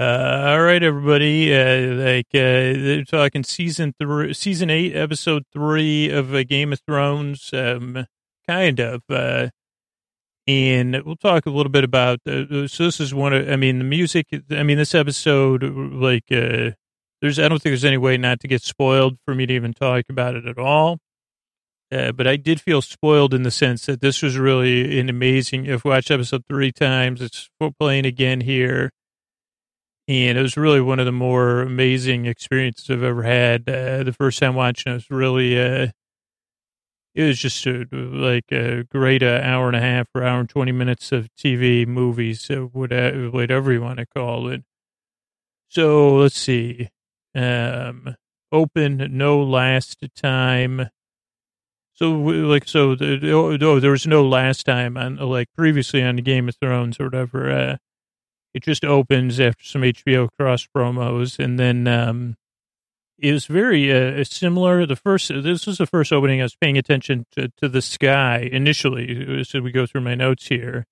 Uh, all right, everybody. Uh, like uh, they're talking season three, season eight, episode three of uh, Game of Thrones. Um, kind of. Uh, and we'll talk a little bit about. Uh, so this is one of. I mean, the music. I mean, this episode, like, uh, there's. I don't think there's any way not to get spoiled for me to even talk about it at all. Uh, but I did feel spoiled in the sense that this was really an amazing. I've watched episode three times. It's playing again here and it was really one of the more amazing experiences I've ever had. Uh, the first time watching it was really, uh, it was just a, like a great uh, hour and a half or hour and 20 minutes of TV movies, whatever, whatever you want to call it. So let's see. Um, open, no last time. So like, so the, oh, there was no last time on like previously on the Game of Thrones or whatever. Uh, it just opens after some HBO cross promos, and then um, it was very uh, similar. The first, this was the first opening I was paying attention to, to the sky initially. So we go through my notes here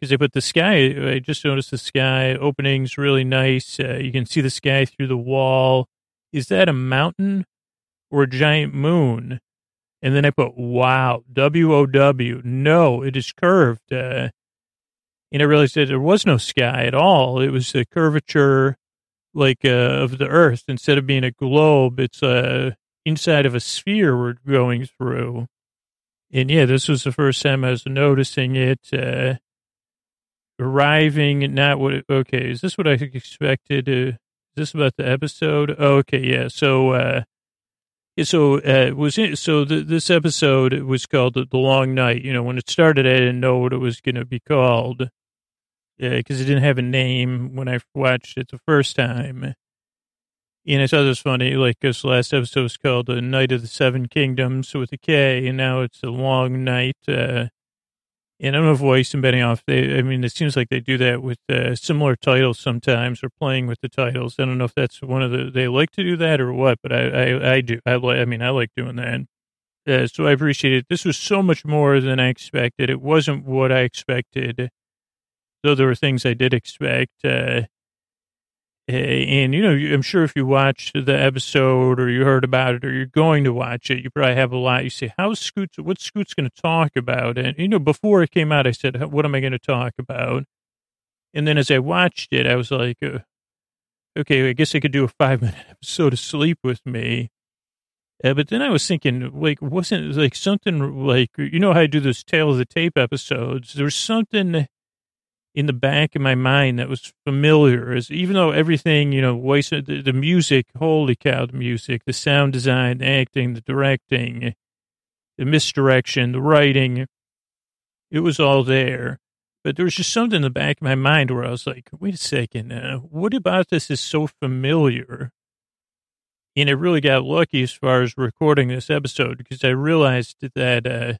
because they put the sky. I just noticed the sky opening's really nice. Uh, you can see the sky through the wall. Is that a mountain or a giant moon? And then I put, wow, W O W. No, it is curved. Uh, and I realized that there was no sky at all. It was the curvature like uh, of the Earth. Instead of being a globe, it's uh, inside of a sphere we're going through. And yeah, this was the first time I was noticing it. Uh, arriving, not what. okay, is this what I expected? Uh, is this about the episode? Oh, okay, yeah. So, uh, so uh, was it, so the, this episode was called the, the Long Night. You know, when it started, I didn't know what it was going to be called because it didn't have a name when I watched it the first time. And I thought it was funny, like this last episode was called "The Night of the Seven Kingdoms" with a K, and now it's a long night. Uh, and I don't know if Weiss and they, I mean, it seems like they do that with uh, similar titles sometimes, or playing with the titles. I don't know if that's one of the they like to do that or what, but I, I, I do. I. I mean, I like doing that. Uh, so I appreciate it. This was so much more than I expected. It wasn't what I expected though there were things I did expect. Uh, and you know, I'm sure if you watched the episode or you heard about it or you're going to watch it, you probably have a lot. You say, "How's Scoots? What's Scoots going to talk about?" And you know, before it came out, I said, "What am I going to talk about?" And then as I watched it, I was like, uh, "Okay, I guess I could do a five minute episode of Sleep with me." Uh, but then I was thinking, like, wasn't like something like you know how I do those Tale of the Tape episodes? There's something in the back of my mind that was familiar is even though everything, you know, the, the music, holy cow, the music, the sound design, the acting, the directing, the misdirection, the writing, it was all there. But there was just something in the back of my mind where I was like, wait a second, uh, what about this is so familiar? And I really got lucky as far as recording this episode because I realized that uh,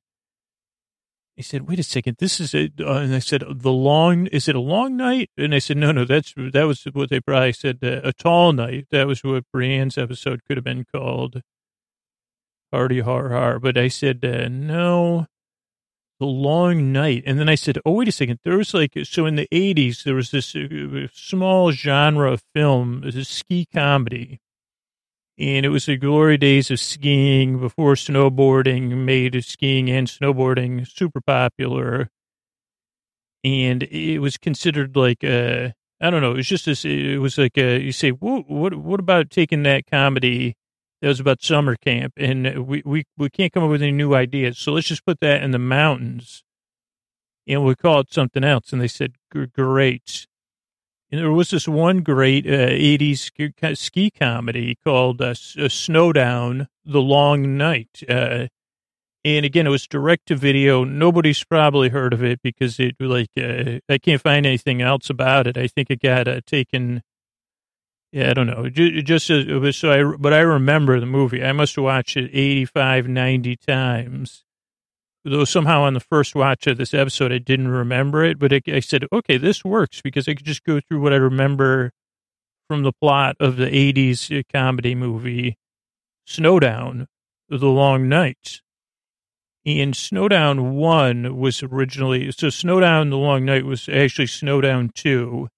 he said, "Wait a second, this is it." Uh, and I said, "The long is it a long night?" And I said, "No, no, that's that was what they probably said. Uh, a tall night. That was what Brienne's episode could have been called. Party har har." But I said, uh, "No, the long night." And then I said, "Oh, wait a second. There was like so in the '80s there was this uh, small genre of film, this ski comedy." And it was the glory days of skiing before snowboarding made skiing and snowboarding super popular. And it was considered like a, I don't know, it was just this, it was like a, you say, what, what, what about taking that comedy that was about summer camp and we, we, we can't come up with any new ideas. So let's just put that in the mountains and we call it something else. And they said, great. And there was this one great uh, 80s ski, comedy called uh, uh, Snowdown, The Long Night. Uh, and again, it was direct to video. Nobody's probably heard of it because it like uh, I can't find anything else about it. I think it got uh, taken. Yeah, I don't know. Just it was so I, but I remember the movie. I must have watched it 85, 90 times though somehow on the first watch of this episode, I didn't remember it, but it, I said, okay, this works because I could just go through what I remember from the plot of the 80s uh, comedy movie Snowdown, The Long Nights. And Snowdown 1 was originally, so Snowdown, The Long Night was actually Snowdown 2.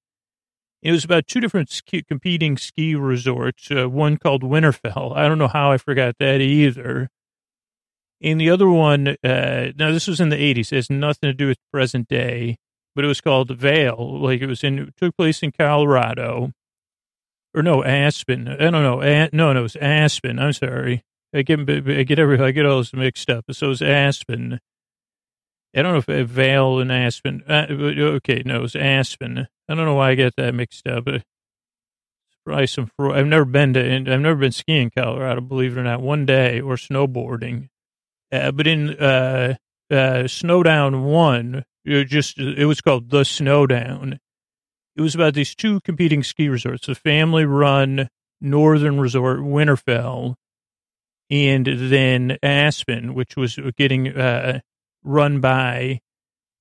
It was about two different ski, competing ski resorts. Uh, one called Winterfell. I don't know how I forgot that either. And the other one, uh, now this was in the 80s. It has nothing to do with present day, but it was called Vail. Like it was in, it took place in Colorado. Or no, Aspen. I don't know. A- no, no, it was Aspen. I'm sorry. I get, I get every, I get all this mixed up. So it was Aspen. I don't know if uh, Vail and Aspen. Uh, okay, no, it was Aspen. I don't know why I get that mixed up. Probably some. I've never been to. I've never been skiing in Colorado. Believe it or not, one day or snowboarding. Uh, but in uh, uh, Snowdown One, it just it was called the Snowdown. It was about these two competing ski resorts: the family-run Northern Resort Winterfell, and then Aspen, which was getting uh, run by.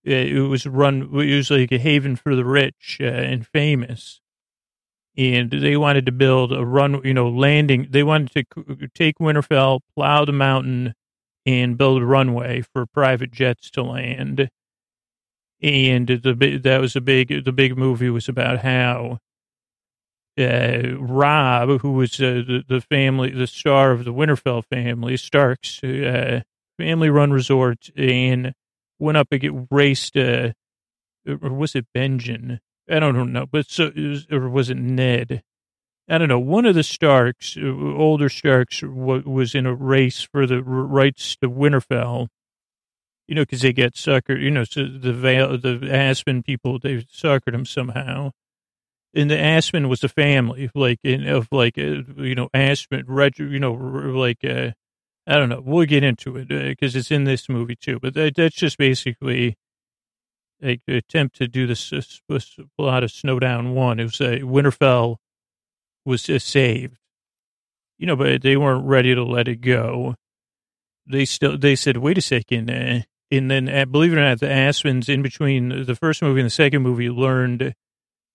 Uh, it was run. It was like a haven for the rich uh, and famous, and they wanted to build a run. You know, landing. They wanted to take Winterfell, plow the mountain, and build a runway for private jets to land. And the that was a big. The big movie was about how uh, Robb, who was uh, the, the family, the star of the Winterfell family, Starks, uh, family run resort and went up and raced, uh, or was it Benjen? I don't know, but so, or was it Ned? I don't know. One of the Starks, uh, older Starks, was in a race for the rights to Winterfell. You know, because they get suckered. You know, so the the Aspen people, they suckered him somehow. And the Aspen was a family, like in, of like uh, you know Aspen, Reg, you know, like uh, I don't know. We'll get into it because uh, it's in this movie too. But that, that's just basically a, attempt to do this uh, plot of Snowdown One. It was uh, Winterfell was saved, you know, but they weren't ready to let it go. They still they said, "Wait a second. Uh, and then, uh, believe it or not, the Aspens in between the first movie and the second movie learned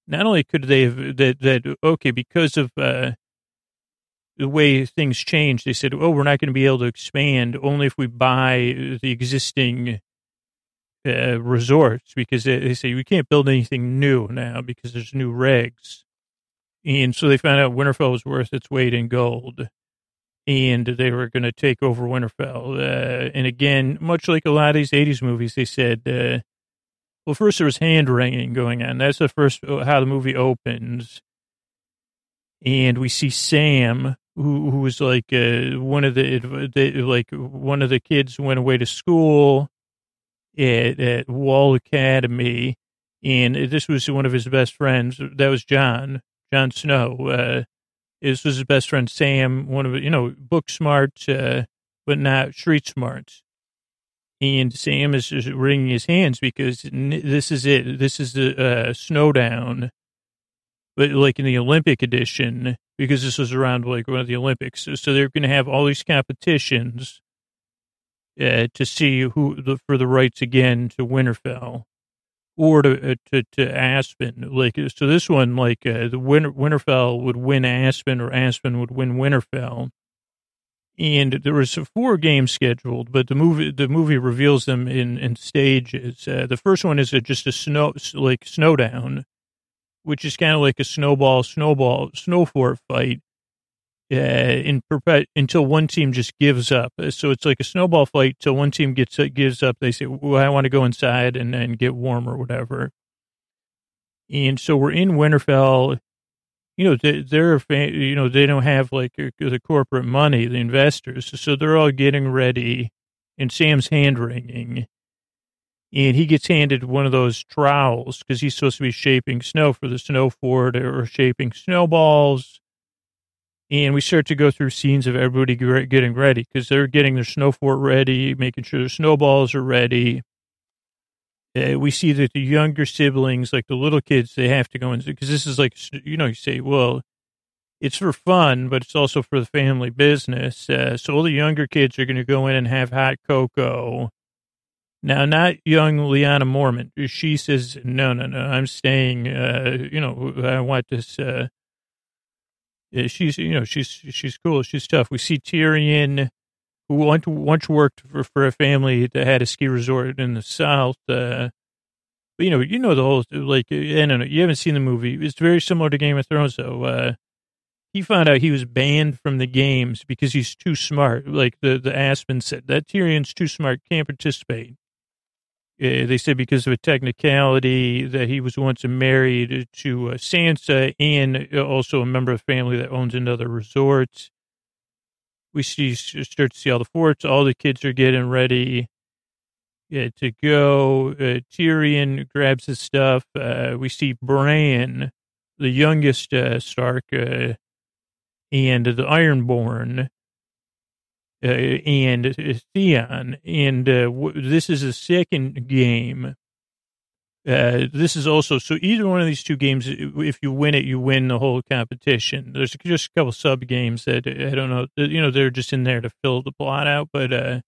not only could they have that that okay because of uh, the way things changed, they said, "Oh, we're not going to be able to expand only if we buy the existing uh, resorts because they, they say we can't build anything new now because there's new regs." And so they found out Winterfell was worth its weight in gold, and they were going to take over Winterfell. Uh, and again, much like a lot of these '80s movies, they said, uh, "Well, first there was hand wringing going on. That's the first uh, how the movie opens." and we see Sam, who who was like uh, one of the, the, like one of the kids went away to school at, at Wall Academy, and this was one of his best friends. That was Jon Jon Snow. Uh, this was his best friend Sam, one of you know book smart, uh, but not street smart. And Sam is just wringing his hands because this is it. This is the uh, Snowdown but like in the Olympic edition, because this was around like one of the Olympics. So they're going to have all these competitions uh, to see who the, for the rights again to Winterfell or to uh, to, to Aspen. Like so, this one like uh, the Winter, Winterfell would win Aspen or Aspen would win Winterfell. And there was four games scheduled, but the movie the movie reveals them in in stages. Uh, the first one is a, just a snow like snowdown which is kind of like a snowball, snowball, snow fort fight. Uh, in perpet until one team just gives up. Uh, so it's like a snowball fight till one team gets uh, gives up. They say, "Well, I want to go inside and then get warm or whatever." And so we're in Winterfell. You know, they, they're you know they don't have like uh, the corporate money, the investors, so they're all getting ready, and Sam's hand wringing and he gets handed one of those trowels because he's supposed to be shaping snow for the snow fort or shaping snowballs. And we start to go through scenes of everybody getting ready because they're getting their snow fort ready, making sure their snowballs are ready. Uh, we see that the younger siblings, like the little kids, they have to go in because this is like, you know, you say, well, it's for fun, but it's also for the family business. Uh, so all the younger kids are going to go in and have hot cocoa now, not young Lyanna Mormont. She says, no, no, no, I'm staying, uh, you know, I want this, uh, she's, you know, she's, she's cool. She's tough. We see Tyrion, who once worked for, for a family that had a ski resort in the South, uh, But you know, you know the whole like I don't know. You haven't seen the movie. It's very similar to Game of Thrones, though. Uh, he found out he was banned from the games because he's too smart. Like the the Aspen said, that Tyrion's too smart, can't participate. Uh, they said because of a technicality that he was once married to uh, Sansa and also a member of family that owns another resort. We see start to see all the forts. All the kids are getting ready uh, to go. Uh, Tyrion grabs his stuff. Uh, we see Bran, the youngest uh, Stark, uh, and the Ironborn, uh, and Theon. And w- this is a second game. this is also so either one of these two games, if you win it, you win the whole competition. There's just a couple sub games that I don't know, you know, they're just in there to fill the plot out, but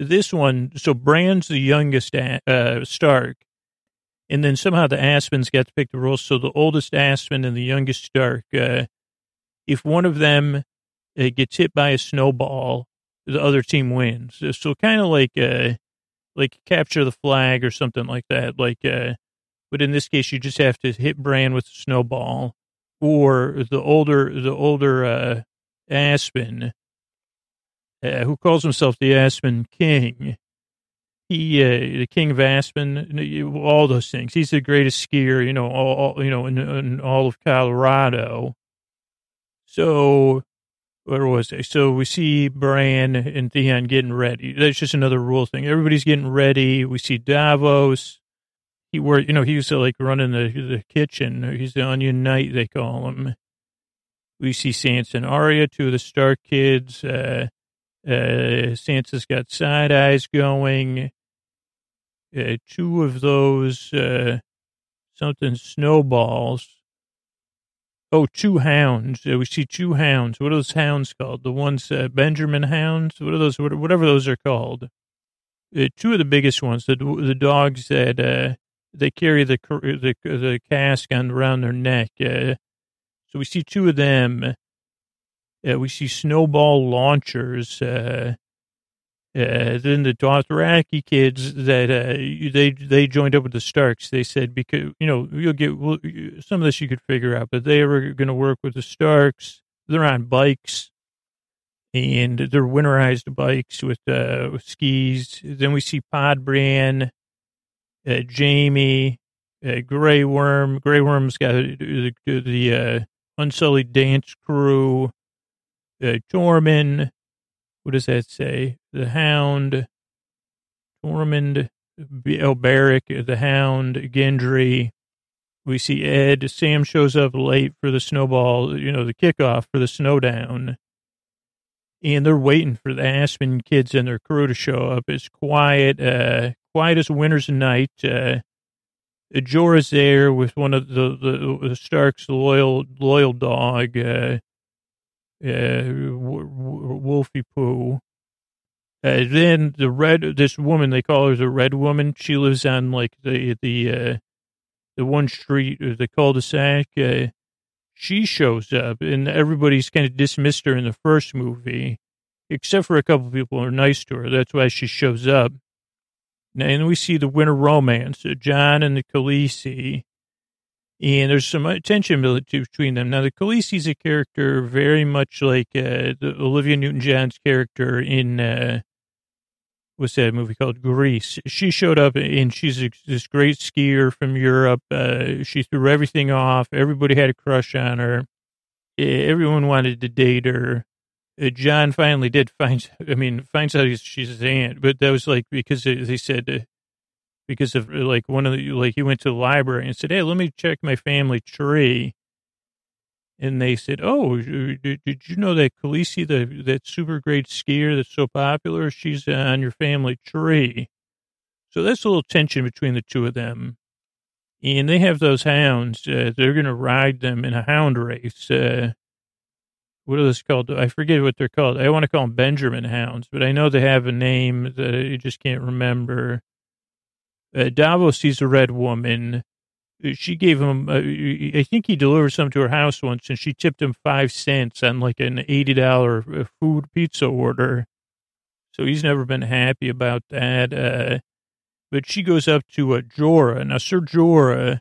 this one, so Bran's the youngest uh, Stark, and then somehow the Aspens got to pick the rules. So the oldest Aspen and the youngest Stark, uh, if one of them uh, gets hit by a snowball, the other team wins. So kind of like uh, like capture the flag or something like that. Like, uh, but in this case, you just have to hit Bran with a snowball, or the older the older uh, Aspen uh, who calls himself the Aspen King. He, uh, the King of Aspen, all those things. He's the greatest skier, you know, all, all you know, in, in, all of Colorado. So, where was I? So we see Bran and Theon getting ready. That's just another rule thing. Everybody's getting ready. We see Davos. He worked, you know, he used to like running the the kitchen. He's the Onion Knight, they call him. We see Sansa and Arya, two of the Stark kids. Uh, uh, Sansa's got side eyes going. Uh, two of those, uh, something snowballs. Oh, two hounds. Uh, we see two hounds. What are those hounds called? The ones, uh, Benjamin hounds? What are those? Whatever those are called. Uh, two of the biggest ones, the, the dogs that, uh, they carry the, the, the cask on around their neck. Uh, so we see two of them uh, we see snowball launchers. Uh, then the Dothraki kids that uh, they they joined up with the Starks. They said because you know you'll get well, some of this you could figure out, but they were going to work with the Starks. They're on bikes, and they're winterized bikes with, uh, with skis. Then we see Podbran, uh, Jaime, uh, Grey Worm. Grey Worm's got the, the, the uh, Unsullied dance crew uh, Tormund. What does that say? The Hound, Tormund, Elberic, the Hound, Gendry. We see Ed. Sam shows up late for the snowball, you know, the kickoff for the snowdown. And they're waiting for the Aspen kids and their crew to show up. It's quiet, uh, quiet as winter's night. Uh, Jorah's there with one of the, the, the Stark's loyal loyal dog. Uh, uh, Wolfie Pooh. Uh, then the red, this woman, they call her the red woman. She lives on like the, the, uh, the one street, uh, the cul-de-sac. Uh, she shows up and everybody's kind of dismissed her in the first movie, except for a couple people who are nice to her. That's why she shows up. And we see the winter romance, uh, Jon and the Khaleesi. And there's some tension between them. Now, the Khaleesi's a character very much like uh, Olivia Newton-John's character in uh, what's that movie called Grease. She showed up and she's a, this great skier from Europe. Uh, she threw everything off. Everybody had a crush on her. Everyone wanted to date her. Uh, Jon finally did find. I mean, finds out she's his aunt, but that was like because they said uh, because of like one of the like he went to the library and said, "Hey, let me check my family tree." And they said, "Oh, did, you know that Khaleesi, the that super great skier that's so popular, she's on your family tree?" So that's a little tension between the two of them. And they have those hounds. Uh, they're going to ride them in a hound race. Uh, what are those called? I forget what they're called. I want to call them Benjamin hounds, but I know they have a name that I just can't remember. Uh, Davos sees a red woman. Uh, she gave him, uh, I think he delivered some to her house once, and she tipped him five cents on like an $80 uh, food pizza order. So he's never been happy about that. Uh, but she goes up to uh, Jorah. Now, Sir Jorah,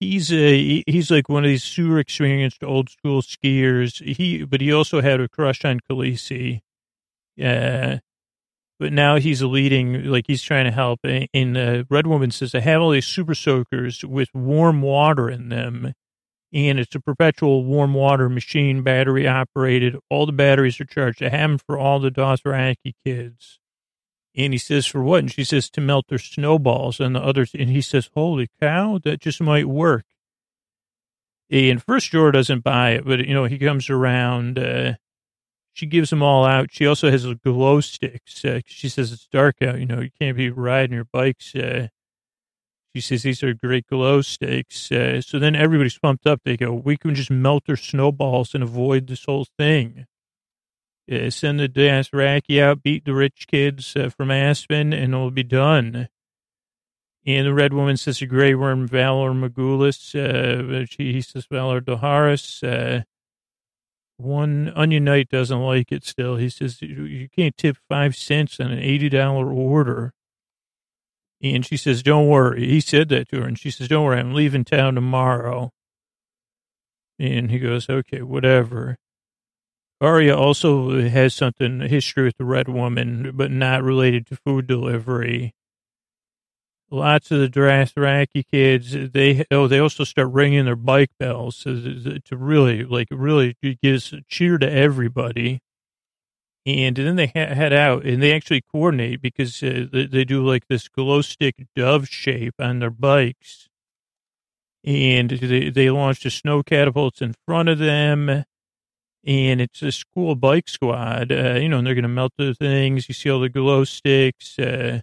he's a he's like one of these super experienced old school skiers. He, but he also had a crush on Khaleesi. Yeah. But now he's leading, like he's trying to help. And uh, Red Woman says, I have all these super soakers with warm water in them. And it's a perpetual warm water machine, battery operated. All the batteries are charged. I have them for all the Dothraki kids. And he says, for what? And she says, to melt their snowballs and the others. And he says, holy cow, that just might work. And first, Jorah doesn't buy it, but, you know, he comes around. Uh, she gives them all out. She also has glow sticks. Uh, she says it's dark out. You know, you can't be riding your bikes. Uh, she says these are great glow sticks. Uh, so then everybody's pumped up. They go, we can just melt their snowballs and avoid this whole thing. Uh, send the Dothraki out, beat the rich kids uh, from Aspen, and it'll be done. And the red woman says, a Grey Worm, Valar Morghulis. Uh, she, he says, Valar Dohaeris. One Onion Knight doesn't like it still. He says, you can't tip five cents on an $80 order. And she says, don't worry. He said that to her. And she says, don't worry, I'm leaving town tomorrow. And he goes, okay, whatever. Arya also has something, history with the Red Woman, but not related to food delivery lots of the Dothraki kids, they oh they also start ringing their bike bells to, to really like really gives cheer to everybody. And then they head out and they actually coordinate because uh, they, they do like this glow stick dove shape on their bikes. And they, they launched the snow catapults in front of them. And it's a school bike squad, uh, you know, and they're going to melt the things. You see all the glow sticks. Uh,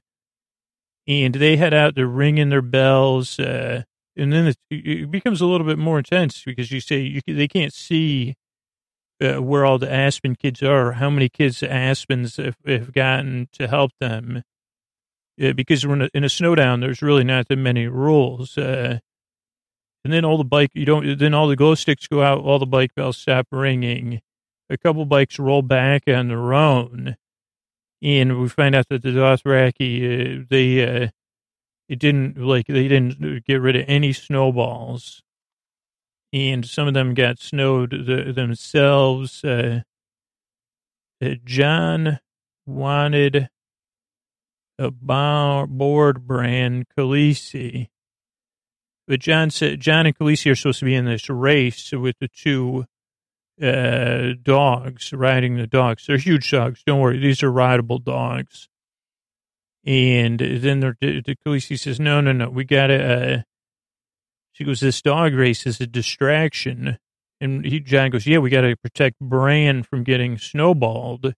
and they head out, they're ringing their bells, uh, and then it, it, becomes a little bit more intense because you say you, they can't see uh, where all the Aspen kids are, how many kids Aspens have, have gotten to help them. Uh, because in a, in a snowdown, there's really not that many rules. Uh, and then all the bike, you don't, then all the glow sticks go out, all the bike bells stop ringing. A couple bikes roll back on their own and we find out that the Dothraki, uh, they, uh, it didn't like they didn't get rid of any snowballs, and some of them got snowed the, themselves. Uh, uh, Jon wanted a board brand Khaleesi, but Jon said Jon and Khaleesi are supposed to be in this race with the two uh, dogs, riding the dogs. They're huge dogs. Don't worry. These are rideable dogs. And then the, the Khaleesi says, no, no, no, we got to, uh, she goes, this dog race is a distraction. And he, Jon goes, yeah, we got to protect Bran from getting snowballed.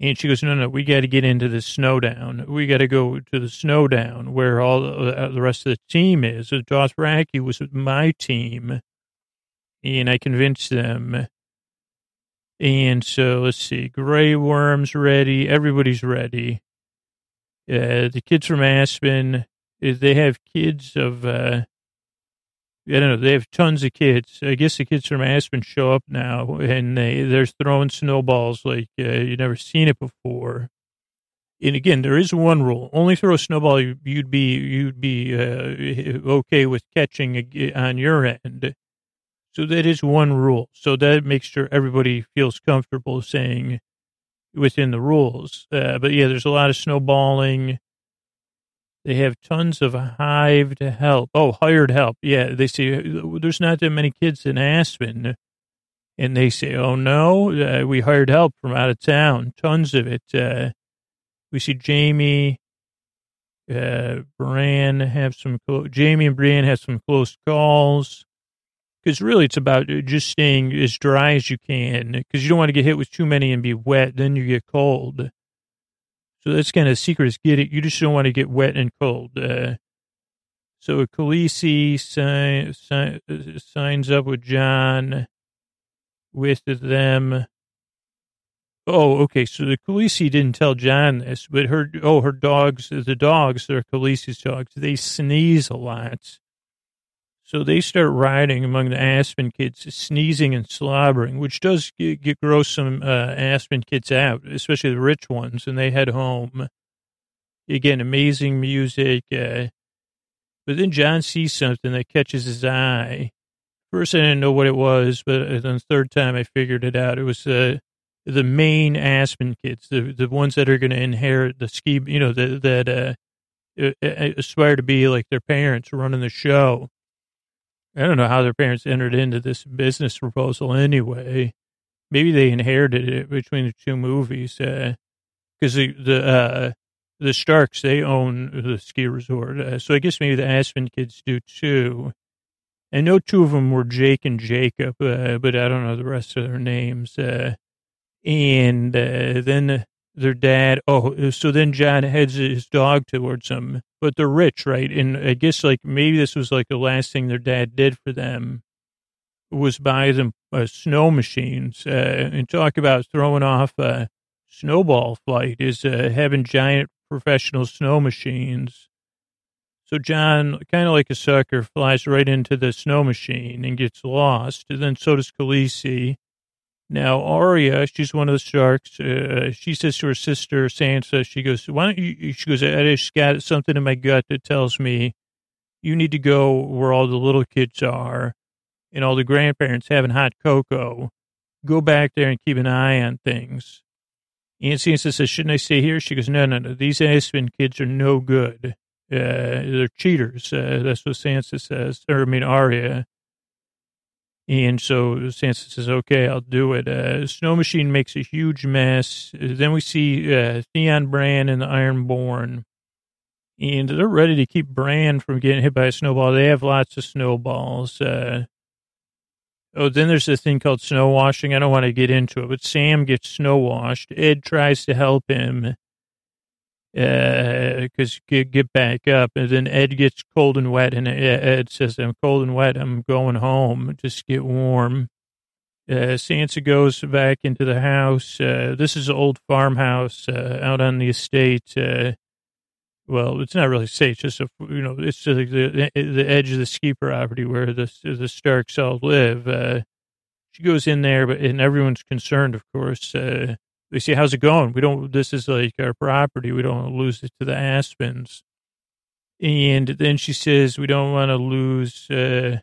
And she goes, no, no, we got to get into the snowdown. We got to go to the snowdown where all the, uh, the rest of the team is. So Dothraki was my team and I convinced them. And so let's see, Grey Worm's ready. Everybody's ready. Uh, the kids from Aspen, they have kids of, uh, I don't know, they have tons of kids. I guess the kids from Aspen show up now and they, they're throwing snowballs like uh, you've never seen it before. And again, there is one rule: only throw a snowball you'd be you'd be uh, okay with catching on your end. So that is one rule. So that makes sure everybody feels comfortable saying within the rules. Uh, but yeah, there's a lot of snowballing. They have tons of hived help. Oh, hired help. Yeah, they say there's not that many kids in Aspen. And they say, oh no, uh, we hired help from out of town. Tons of it. Uh, we see Jaime, uh, have some, Jaime and Brienne have some close calls because really it's about uh, just staying as dry as you can because you don't want to get hit with too many and be wet. Then you get cold. So that's kind of secret is get it. You just don't want to get wet and cold. Uh, so Khaleesi sign, sign, uh, signs up with Jon with them. Oh, okay. So the Khaleesi didn't tell Jon this, but her, oh, her dogs, the dogs, they're Khaleesi's dogs. They sneeze a lot. So they start riding among the Aspen kids, sneezing and slobbering, which does get, get gross some uh, Aspen kids out, especially the rich ones, and they head home. Again, amazing music. Uh, but then Jon sees something that catches his eye. First, I didn't know what it was, but then the third time I figured it out. It was uh, the main Aspen kids, the the ones that are going to inherit the ski, you know, that that uh, aspire to be like their parents running the show. I don't know how their parents entered into this business proposal anyway. Maybe they inherited it between the two movies, because uh, the the uh, the Starks they own the ski resort, uh, so I guess maybe the Aspen kids do too. I know two of them were Jake and Jacob, uh, but I don't know the rest of their names. Uh, and uh, then their dad. Oh, so then Jon heads his dog towards them, but they're rich, right? And I guess like maybe this was like the last thing their dad did for them was buy them uh, snow machines uh, and talk about throwing off a snowball fight is uh, having giant professional snow machines. So Jon, kind of like a sucker, flies right into the snow machine and gets lost. And then so does Khaleesi. Now, Arya, she's one of the sharks. Uh, she says to her sister, Sansa, she goes, why don't you, she goes, I just got something in my gut that tells me you need to go where all the little kids are and all the grandparents having hot cocoa. Go back there and keep an eye on things. And Sansa says, shouldn't I stay here? She goes, no, no, no. These Aspen kids are no good. Uh, they're cheaters. Uh, that's what Sansa says. Or, I mean, Arya. And so Sansa says, okay, I'll do it. Uh, Snow Machine makes a huge mess. Then we see uh, Theon Bran and the Ironborn. And they're ready to keep Bran from getting hit by a snowball. They have lots of snowballs. Uh, oh, then there's a thing called snow washing. I don't want to get into it, but Sam gets snow washed. Ed tries to help him because uh, get, get back up. And then Ed gets cold and wet, and Ed says, I'm cold and wet. I'm going home. Just get warm. Uh, Sansa goes back into the house. Uh, this is an old farmhouse uh, out on the estate. Uh, well, it's not really it's just a, you know, it's just the, the edge of the ski property where the, the Starks all live. Uh, she goes in there, but, and everyone's concerned, of course. They say, how's it going? We don't, this is like our property. We don't lose it to the Aspens. And then she says, we don't want to lose uh,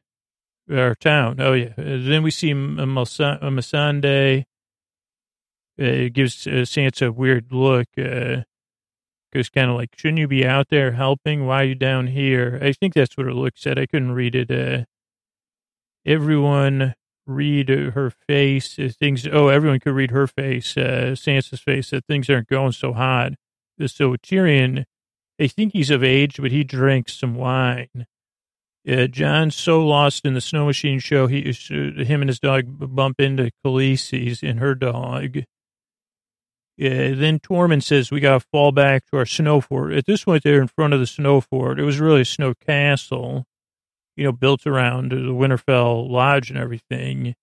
our town. Oh, yeah. then we see Missandei. Uh, it gives uh, Sansa a weird look. Uh, kind of like, shouldn't you be out there helping? Why are you down here? I think that's what it looks at. I couldn't read it. Uh, everyone read her face. Things, oh, everyone could read her face, uh, Sansa's face, that things aren't going so hot. So Tyrion, I think he's of age, but he drinks some wine. Uh, Jon's so lost in the snow machine show, he, uh, him and his dog bump into Khaleesi's and her dog. Uh, then Tormund says, we got to fall back to our snow fort. At this point, they're in front of the snow fort. It was really a snow castle you know, built around the Winterfell Lodge and everything.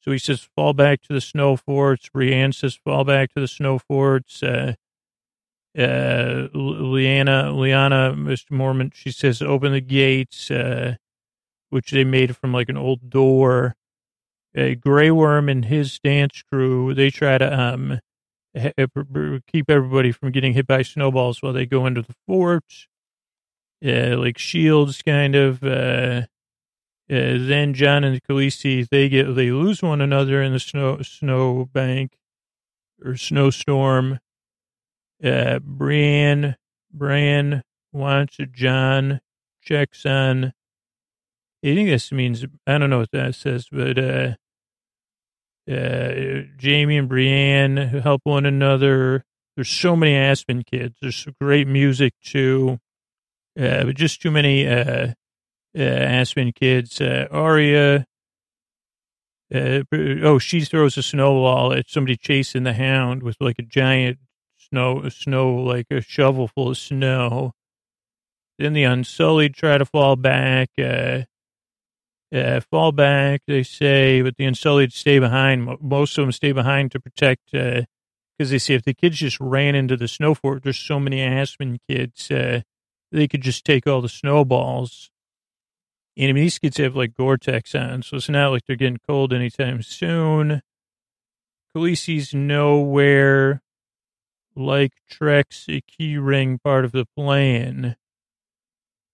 So he says, fall back to the snow forts. Brienne says, fall back to the snow forts. Uh, uh, Lyanna, Lyanna, Mr. Mormont, she says, open the gates, uh, which they made from like an old door. Uh, Grey Worm and his dance crew, they try to um, keep everybody from getting hit by snowballs while they go into the forts uh, like shields, kind of. Uh, uh, then Jon and Khaleesi they get they lose one another in the snow snow bank or snowstorm. Uh, Bran wants Jon checks on. I think this means I don't know what that says, but uh, uh, Jaime and Brienne help one another. There's so many Aspen kids. There's great music too. Uh, but just too many uh, uh, Aspen kids. Uh, Arya, uh, oh, she throws a snowball at somebody chasing the hound with like a giant snow, snow like a shovel full of snow. Then the Unsullied try to fall back. Uh, uh, fall back, they say, but the Unsullied stay behind. Most of them stay behind to protect, because uh, they say if the kids just ran into the snow fort, there's so many Aspen kids, uh, they could just take all the snowballs. And I mean, these kids have like Gore-Tex on, so it's not like they're getting cold anytime soon. Khaleesi's nowhere. like Trek's key ring part of the plan.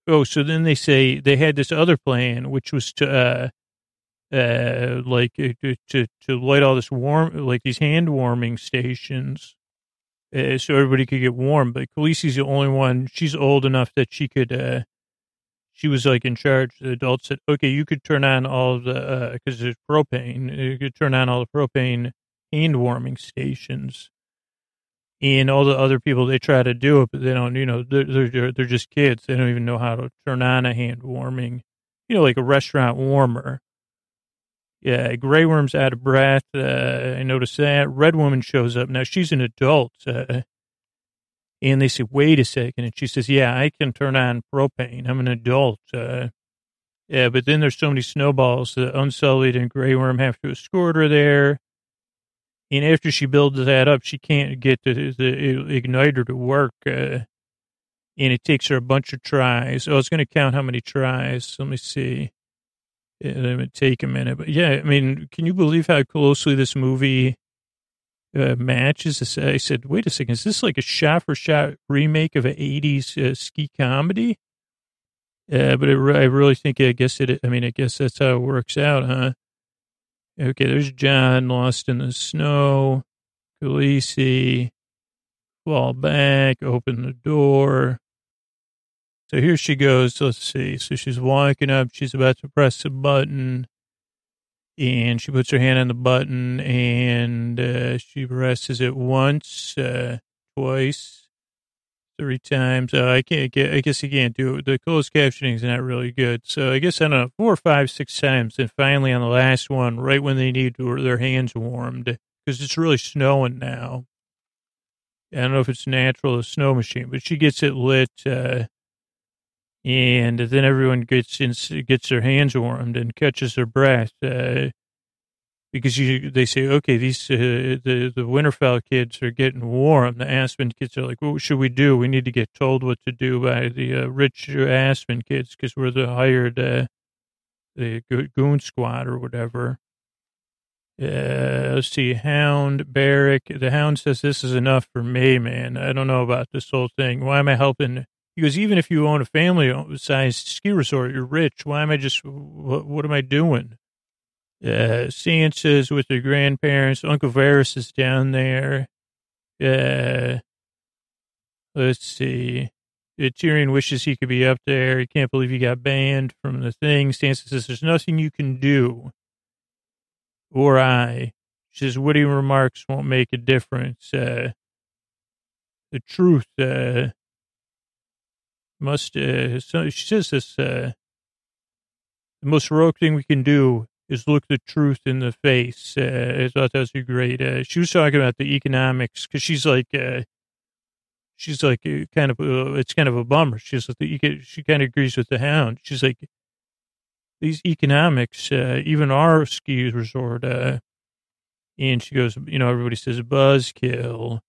Oh, so then they say they had this other plan, which was to, uh, uh, like uh, to, to, to light all this warm, like these hand warming stations, uh, so everybody could get warm. But Khaleesi's the only one. She's old enough that she could, uh, she was like in charge. The adults said, okay, you could turn on all the, uh, cause there's propane. You could turn on all the propane hand warming stations. And all the other people, they try to do it, but they don't, you know, they're, they're, they're just kids. They don't even know how to turn on a hand warming, you know, like a restaurant warmer. Yeah, Grey Worm's out of breath. Uh, I noticed that. Red Woman shows up. Now, she's an adult. Uh, and they say, wait a second. And she says, yeah, I can turn on propane. I'm an adult. Uh, yeah, but then there's so many snowballs that Unsullied and Grey Worm have to escort her there. And after she builds that up, she can't get the, the igniter to work. Uh, and it takes her a bunch of tries. Oh, I was going to count how many tries. Let me see. It would take a minute. But yeah, I mean, can you believe how closely this movie uh, matches? I said, wait a second, is this like a shot for shot remake of an 80s uh, ski comedy? Uh, but it, I really think, I guess it, I mean, I guess that's how it works out, huh? Okay, there's Jon lost in the snow. Khaleesi, fall back, open the door. So here she goes. Let's see. So she's walking up. She's about to press the button. And she puts her hand on the button and uh, she presses it once, uh, twice, three times. Uh, I can't get, I guess you can't do it. The closed captioning is not really good. So I guess I don't know, four, five, six times. And finally on the last one, right when they need to, their hands warmed because it's really snowing now. I don't know if it's natural or snow machine, but she gets it lit. Uh, and then everyone gets in, gets their hands warmed and catches their breath uh, because you they say, okay, these uh, the the Winterfell kids are getting warm. The Aspen kids are like, what should we do? We need to get told what to do by the uh, rich Aspen kids because we're the hired uh, the goon squad or whatever. Uh, let's see, Hound, Beric. The Hound says, This is enough for me, man. I don't know about this whole thing. Why am I helping because even if you own a family sized ski resort, you're rich. Why am I just, what, what am I doing? Uh, Sansa's with her grandparents. Uncle Varys is down there. Uh, let's see. Uh, Tyrion wishes he could be up there. He can't believe he got banned from the thing. Sansa says, There's nothing you can do. Or I. She says, Witty remarks won't make a difference. Uh, the truth, uh, must, uh, so she says this, uh, the most heroic thing we can do is look the truth in the face. Uh, I thought that was great, uh, she was talking about the economics because she's like, uh, she's like uh, kind of, uh, it's kind of a bummer. She's like, get, she kind of agrees with the hound. She's like, these economics, uh, even our ski resort, and she goes, you know, everybody says buzzkill.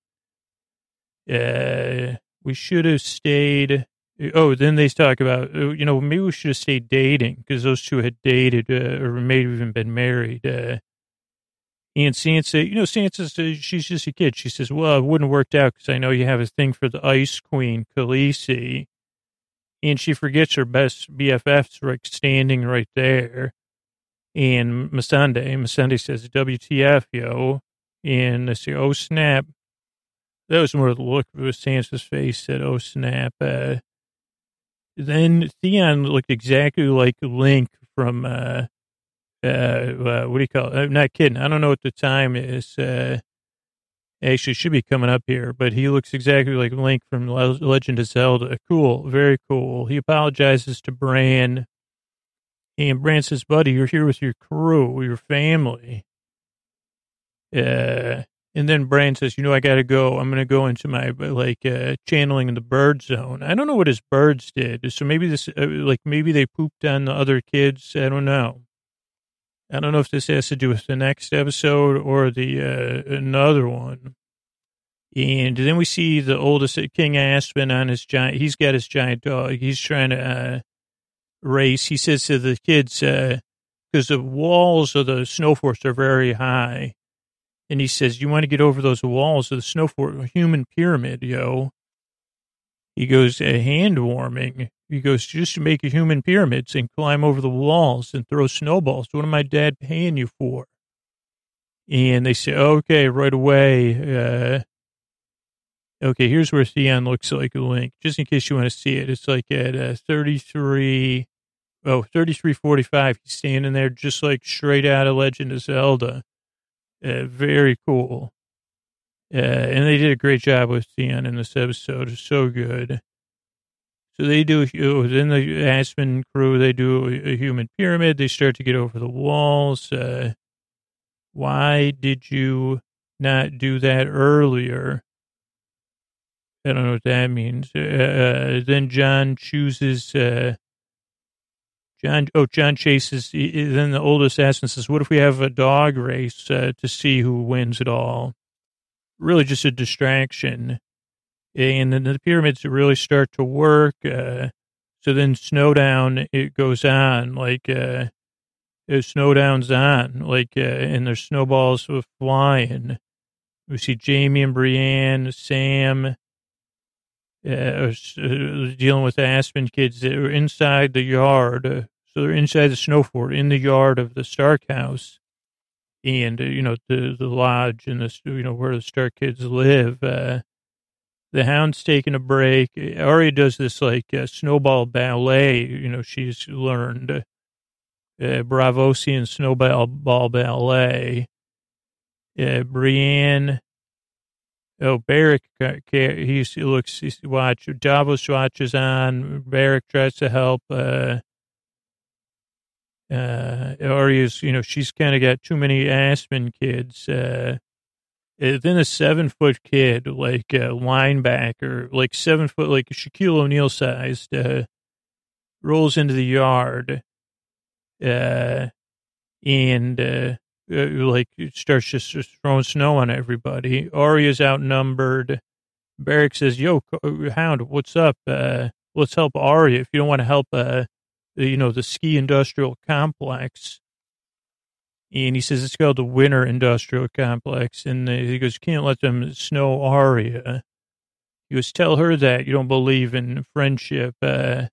We should have stayed Oh, then they talk about, uh, you know, maybe we should have stayed dating because those two had dated uh, or maybe even been married. Uh, and Sansa, you know, Sansa, she's just a kid. She says, well, it wouldn't have worked out because I know you have a thing for the Ice Queen, Khaleesi. And she forgets her best BFF's like standing right there. And Missandei, Missandei says, WTF, yo. And they say, oh, snap. That was more the look of Sansa's face said, oh, snap. Uh, then Theon looked exactly like Link from, uh, uh, uh, what do you call it? I'm not kidding. I don't know what the time is. Uh, actually should be coming up here, but he looks exactly like Link from Legend of Zelda. Cool. Very cool. He apologizes to Bran. And Bran says, buddy, you're here with your crew, your family. Uh, and then Bran says, you know, I got to go. I'm going to go into my, like, uh, channeling in the bird zone. I don't know what his birds did. So maybe this, uh, like, maybe they pooped on the other kids. I don't know. I don't know if this has to do with the next episode or the, uh, another one. And then we see the oldest King Aspen on his giant, he's got his giant dog. He's trying to, uh, race. He says to the kids, uh, because the walls of the snow forest are very high And he says, You want to get over those walls of the snow fort, human pyramid, yo. He goes, uh, hand warming. He goes, just to make a human pyramids and climb over the walls and throw snowballs. What am my dad paying you for? And they say, okay, right away. Uh, okay, here's where Theon looks like a link, just in case you want to see it. It's like at uh, 33, oh, 3345. He's standing there just like straight out of Legend of Zelda. Uh, very cool. Uh, and they did a great job with Theon in this episode. So good. So they do, within the Aspen crew, they do a, human pyramid. They start to get over the walls. Uh, why did you not do that earlier? I don't know what that means. Uh, uh then Jon chooses, uh, Jon, oh, Jon chases, then the old assassin says, what if we have a dog race uh, to see who wins it all? Really just a distraction and then the pyramids really start to work. Uh, so then Snowdown it goes on like uh, Snowdown's on like uh, and there's snowballs flying. We see Jaime and Brienne, Sam, uh, uh, dealing with the Aspen kids that are inside the yard. Uh, so they're inside the snow fort in the yard of the Stark house, and uh, you know the the lodge and the you know where the Stark kids live. Uh, the hound's taking a break. Arya does this like uh, snowball ballet. You know, she's learned uh, Braavosian snowball ball ballet. Uh, Brienne. Oh, Beric, he looks, he watch, Davos watches on. Beric tries to help. Uh, uh, you know, she's kind of got too many Aspen kids. Uh, then a seven foot kid, like a linebacker, like seven foot, like Shaquille O'Neal sized, uh, rolls into the yard, uh, and, uh, uh, like starts just, just throwing snow on everybody. Arya's outnumbered. Beric says, "Yo, Hound, what's up? Uh, let's help Arya. If you don't want to help, uh, you know, the ski industrial complex." And he says it's called the Winter Industrial Complex. And he goes, can't let them snow Arya. He goes, tell her that you don't believe in friendship. Uh, uh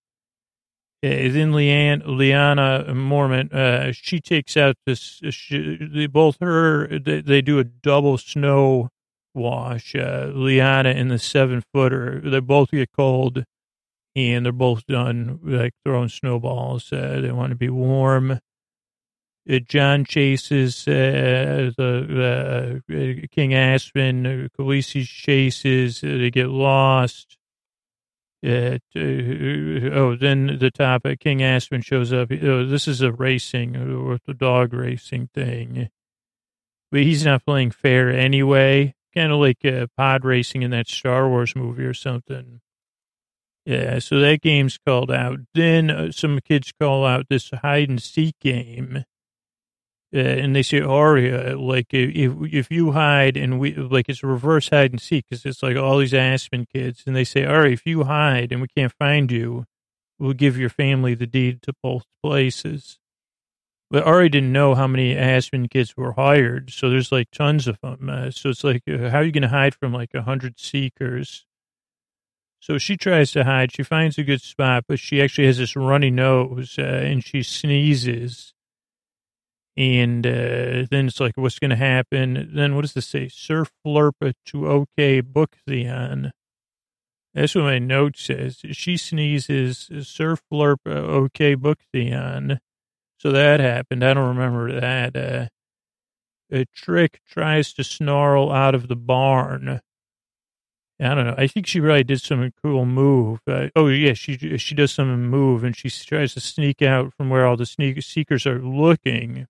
then Leanne, Lyanna Mormont, uh, she takes out this, she, they both her, they, they, do a double snow wash. Uh, Lyanna and the seven footer, they both get cold and they're both done like throwing snowballs. Uh, they want to be warm. Uh, Jon chases uh, the uh, King Aspen. Uh, Khaleesi chases. they get lost. oh, then the top. King Aspen shows up. Oh, this is a racing or the dog racing thing, but he's not playing fair anyway. Kind of like uh, pod racing in that Star Wars movie or something. Yeah, so that game's called out. Then uh, some kids call out this hide and seek game uh, and they say Arya, like if if you hide and we like it's reverse hide and seek because it's like all these Aspen kids, and they say Arya, if you hide and we can't find you, we'll give your family the deed to both places. But Arya didn't know how many Aspen kids were hired, so there's like tons of them. Uh, so it's like, uh, how are you going to hide from like a hundred seekers? So she tries to hide. She finds a good spot, but she actually has this runny nose, uh, and she sneezes and uh, then it's like, what's going to happen? Then what does this say? Sir Flurpa to OK book Theon. That's what my note says. She sneezes. Sir Flurpa OK book Theon. So that happened. I don't remember that. Uh, a trick tries to snarl out of the barn. I don't know. I think she really did some cool move. Uh, oh yeah, she she does some move and she tries to sneak out from where all the sneak seekers are looking.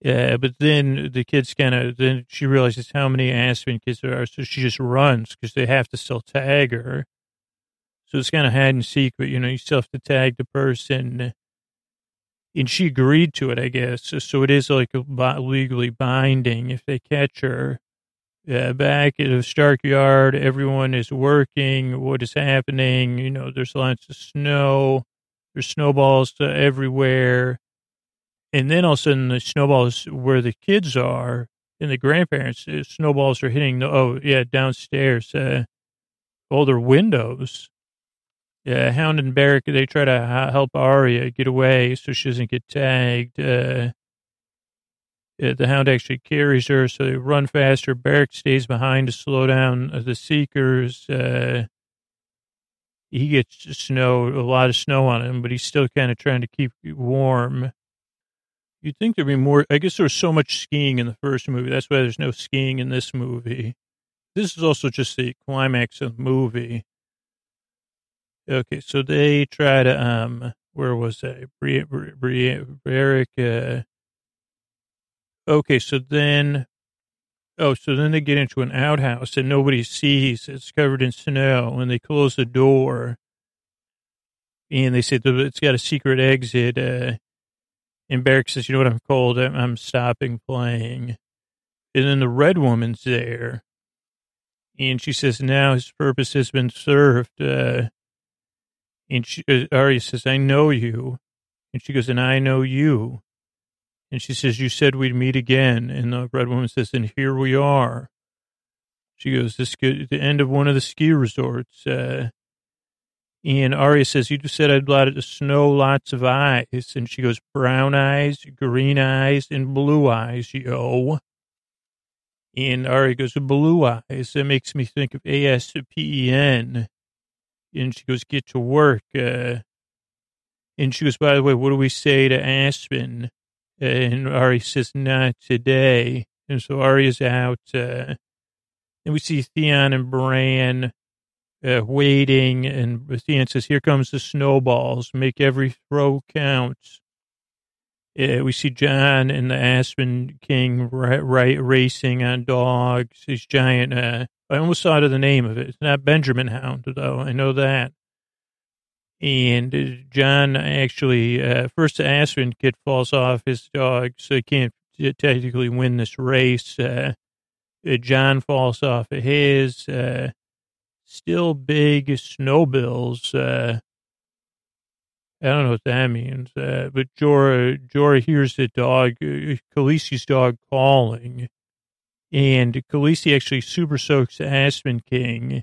Yeah, but then the kids kind of, then she realizes how many Aspen kids there are, so she just runs because they have to still tag her. So it's kind of hide and seek, but you know, you still have to tag the person. And she agreed to it, I guess. So it is like legally binding if they catch her. Uh, back at the Stark Yard, everyone is working. What is happening? You know, there's lots of snow. There's snowballs everywhere and then all of a sudden the snowballs where the kids are and the grandparents, uh, snowballs are hitting the, oh, yeah, downstairs, uh, all their windows. Yeah, Hound and Beric, they try to help Arya get away so she doesn't get tagged. Uh, the Hound actually carries her, so they run faster. Beric stays behind to slow down the Seekers. Uh, he gets snow, a lot of snow on him, but he's still kind of trying to keep warm. You'd think there'd be more. I guess there was so much skiing in the first movie. That's why there's no skiing in this movie. This is also just the climax of the movie. Okay, so they try to um, where was I? Beric. Uh, okay, so then Oh, so then they get into an outhouse that nobody sees. It's covered in snow, and they close the door. And they say it's got a secret exit. Uh, and Beric says, "You know what? I'm cold. I'm, I'm stopping playing." And then the red woman's there, and she says, "Now his purpose has been served." Uh, and she, uh, Arya says, "I know you," and she goes, "And I know you." And she says, You said we'd meet again. And the red woman says, And here we are. She goes, This is the end of one of the ski resorts. Uh, and Arya says, You just said I'd lot of snow, lots of eyes. And she goes, Brown eyes, green eyes, and blue eyes, yo. And Arya goes, Blue eyes. That makes me think of A S P E N. And she goes, Get to work. Uh, and she goes, By the way, what do we say to Aspen? And Ari says, not today. And so Ari is out. Uh, and we see Theon and Bran uh, waiting. And Theon says, here comes the snowballs. Make every throw count. Uh, we see Jon and the Aspen King right, right racing on dogs. These giant. Uh, I almost thought of the name of it. It's not Benjamin Hound, though. I know that. And Jon actually, uh, first Aspen kid falls off his dog, so he can't technically win this race. Uh, uh, Jon falls off of his. Uh, still big snowbills. Uh, I don't know what that means, uh, but Jorah, Jorah hears the dog, uh, Khaleesi's dog calling, and Khaleesi actually super soaks Aspen King